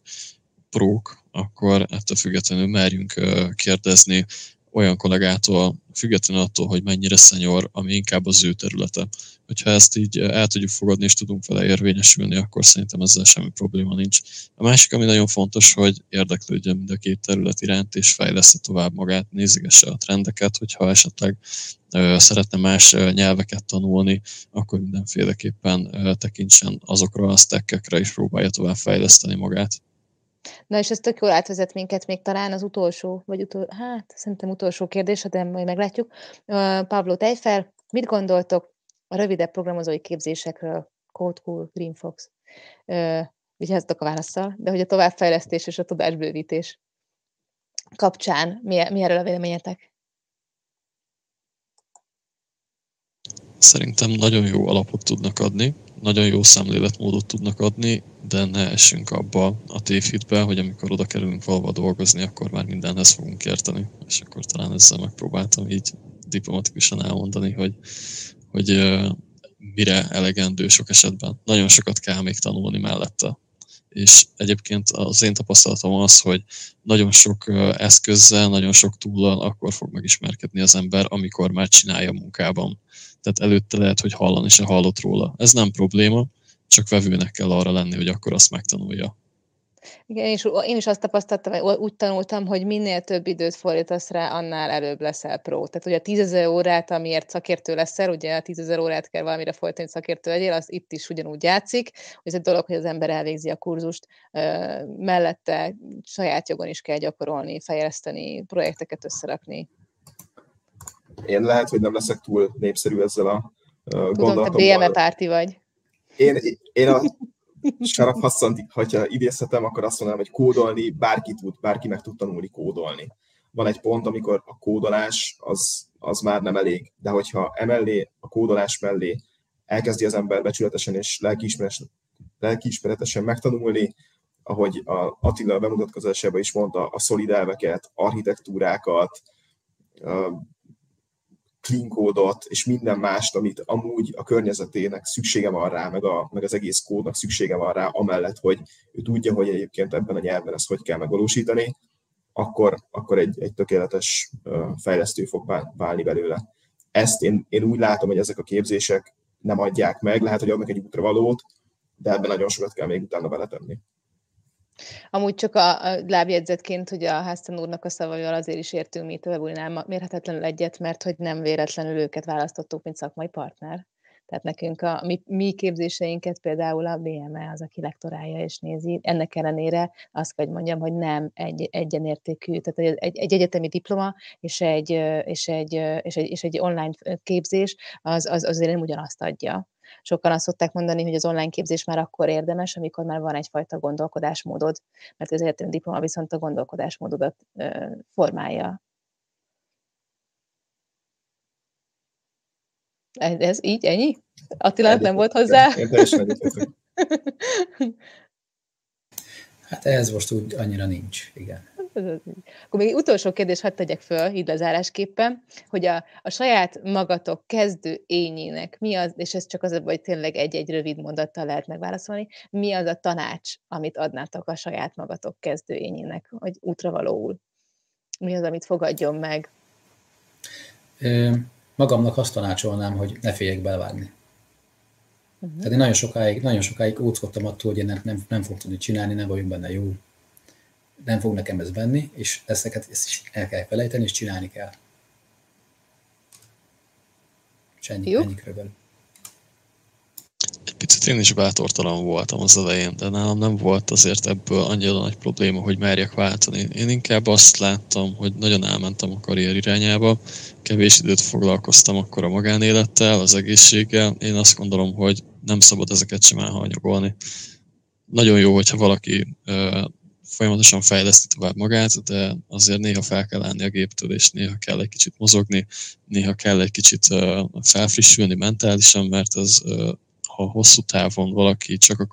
prók, akkor ettől függetlenül merjünk kérdezni olyan kollégától, függetlenül attól, hogy mennyire szenyor, ami inkább az ő területe. Hogyha ezt így el tudjuk fogadni és tudunk vele érvényesülni, akkor szerintem ezzel semmi probléma nincs. A másik, ami nagyon fontos, hogy érdeklődjön mind a két terület iránt, és fejlesz tovább magát, nézegesse a trendeket, hogyha esetleg szeretne más nyelveket tanulni, akkor mindenféleképpen tekintsen azokra a stackekre, és próbálja tovább fejleszteni magát. Na és ez tök jól átvezet minket még talán az utolsó, vagy utol, hát szerintem utolsó kérdés, de majd meglátjuk. Uh, Pablo Tejfel, mit gondoltok a rövidebb programozói képzésekről, Code Cool, Green Fox? Uh, vigyázzatok a válaszsal, de hogy a továbbfejlesztés és a tudásbővítés kapcsán mi, mi erről a véleményetek? Szerintem nagyon jó alapot tudnak adni, nagyon jó szemléletmódot tudnak adni, de ne essünk abba a tévhitbe, hogy amikor oda kerülünk valahova dolgozni, akkor már mindenhez fogunk érteni. És akkor talán ezzel megpróbáltam így diplomatikusan elmondani, hogy, hogy mire elegendő sok esetben. Nagyon sokat kell még tanulni mellette. És egyébként az én tapasztalatom az, hogy nagyon sok eszközzel, nagyon sok túllal akkor fog megismerkedni az ember, amikor már csinálja munkában tehát előtte lehet, hogy hallani se hallott róla. Ez nem probléma, csak vevőnek kell arra lenni, hogy akkor azt megtanulja. Igen, és én is azt tapasztaltam, úgy tanultam, hogy minél több időt fordítasz rá, annál előbb leszel pro. Tehát ugye a tízezer órát, amiért szakértő leszel, ugye a tízezer órát kell valamire folytani, hogy szakértő legyél, az itt is ugyanúgy játszik, hogy ez egy dolog, hogy az ember elvégzi a kurzust, mellette saját jogon is kell gyakorolni, fejleszteni, projekteket összerakni, én lehet, hogy nem leszek túl népszerű ezzel a gondolatommal. Tudom, te BME párti vagy. Én, én a Sharaf Hassan, hogyha idézhetem, akkor azt mondanám, hogy kódolni bárki tud, bárki meg tud tanulni kódolni. Van egy pont, amikor a kódolás az, az már nem elég, de hogyha emellé, a kódolás mellé elkezdi az ember becsületesen és lelkiismeretesen, lelkiismeretesen megtanulni, ahogy a Attila bemutatkozásában is mondta, a szolid elveket, architektúrákat, clean kódot és minden mást, amit amúgy a környezetének szüksége van rá, meg, a, meg az egész kódnak szüksége van rá, amellett, hogy ő tudja, hogy egyébként ebben a nyelven ezt hogy kell megvalósítani, akkor, akkor egy, egy tökéletes fejlesztő fog válni belőle. Ezt én, én úgy látom, hogy ezek a képzések nem adják meg, lehet, hogy adnak egy útravalót, de ebben nagyon sokat kell még utána beletenni. Amúgy csak a, a lábjegyzetként, hogy a Háztan úrnak a szavaival azért is értünk mi Tövebulinál mérhetetlenül egyet, mert hogy nem véletlenül őket választottuk, mint szakmai partner. Tehát nekünk a mi, mi képzéseinket például a BME az, aki lektorálja és nézi. Ennek ellenére azt kell, hogy mondjam, hogy nem egy egyenértékű, tehát egy, egy egyetemi diploma és egy, és egy, és egy, és egy online képzés az, az azért nem ugyanazt adja. Sokan azt szokták mondani, hogy az online képzés már akkor érdemes, amikor már van egyfajta gondolkodásmódod, mert az egyetemi diploma viszont a gondolkodásmódodat formálja. Ez így, ennyi? Attila nem volt hozzá? Én teljesen Hát ez most úgy annyira nincs, igen. Akkor még utolsó kérdés hadd tegyek föl, így lezárásképpen, hogy a, a saját magatok kezdő ényének mi az, és ez csak az, hogy tényleg egy-egy rövid mondattal lehet megválaszolni, mi az a tanács, amit adnátok a saját magatok kezdő ényének, hogy útravalóul? Mi az, amit fogadjon meg? Magamnak azt tanácsolnám, hogy ne féljek belvágni. Uh-huh. Tehát én nagyon sokáig, nagyon sokáig óckodtam attól, hogy én nem, nem, nem fog tudni csinálni, nem vagyok benne jó, nem fog nekem ez benni, és ezeket ezt is el kell felejteni, és csinálni kell. És ennyi, jó. ennyi körülbelül. Egy picit én is bátortalan voltam az elején, de nálam nem volt azért ebből annyira nagy probléma, hogy merjek váltani. Én inkább azt láttam, hogy nagyon elmentem a karrier irányába, kevés időt foglalkoztam akkor a magánélettel, az egészséggel. Én azt gondolom, hogy nem szabad ezeket sem elhanyagolni. Nagyon jó, hogyha valaki folyamatosan fejleszti tovább magát, de azért néha fel kell állni a géptől, és néha kell egy kicsit mozogni, néha kell egy kicsit felfrissülni mentálisan, mert az ha hosszú távon valaki csak a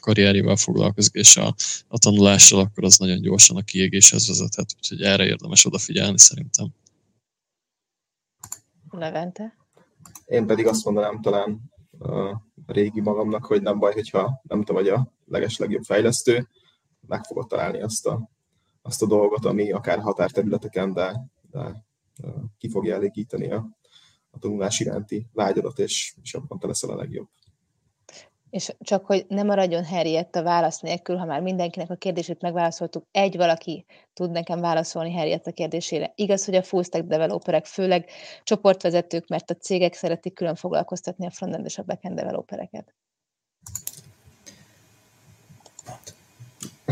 karrierjével foglalkozik, és a, a tanulással, akkor az nagyon gyorsan a kiégéshez vezethet, úgyhogy erre érdemes odafigyelni szerintem. Levente? Én pedig azt mondanám talán a régi magamnak, hogy nem baj, hogyha nem te vagy a legeslegjobb fejlesztő, meg fogod találni azt a, azt a dolgot, ami akár határterületeken, de, de ki fogja elégíteni a, a tanulás iránti vágyadat, és, és abban te leszel a legjobb. És csak, hogy ne maradjon Harriet a válasz nélkül, ha már mindenkinek a kérdését megválaszoltuk, egy valaki tud nekem válaszolni Harriet a kérdésére. Igaz, hogy a full stack developerek, főleg csoportvezetők, mert a cégek szeretik külön foglalkoztatni a frontend és a backend developereket.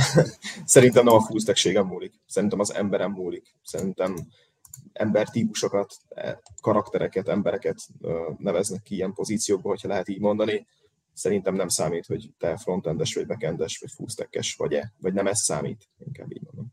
Szerintem nem a stack múlik. Szerintem az emberem múlik. Szerintem embertípusokat, e, karaktereket, embereket neveznek ki ilyen pozíciókba, hogyha lehet így mondani szerintem nem számít, hogy te frontendes, vagy backendes, vagy fullstackes vagy-e, vagy nem ez számít, inkább így mondom.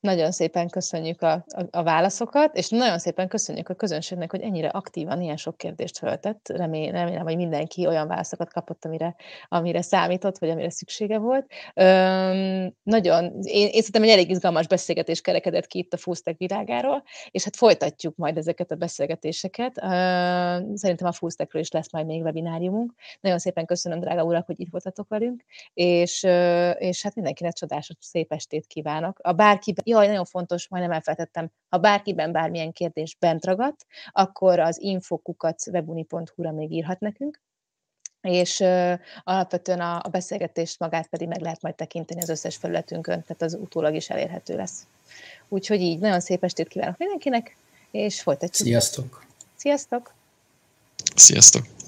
Nagyon szépen köszönjük a, a, a válaszokat, és nagyon szépen köszönjük a közönségnek, hogy ennyire aktívan ilyen sok kérdést föltett. Remélem, remélem hogy mindenki olyan válaszokat kapott, amire, amire számított, vagy amire szüksége volt. Üm, nagyon, én, én szerintem egy elég izgalmas beszélgetés kerekedett ki itt a Fullstack világáról, és hát folytatjuk majd ezeket a beszélgetéseket. Üm, szerintem a Fullstackről is lesz majd még webináriumunk. Nagyon szépen köszönöm, drága urak, hogy itt voltatok velünk, és, és hát mindenkinek csodás, szép estét kívánok. A bárki jaj, nagyon fontos, majdnem elfelejtettem, ha bárkiben bármilyen kérdés bent ragadt, akkor az infokukat webuni.hu-ra még írhat nekünk, és uh, alapvetően a, a beszélgetést magát pedig meg lehet majd tekinteni az összes felületünkön, tehát az utólag is elérhető lesz. Úgyhogy így, nagyon szép estét kívánok mindenkinek, és folytatjuk. Sziasztok! Sziasztok! Sziasztok!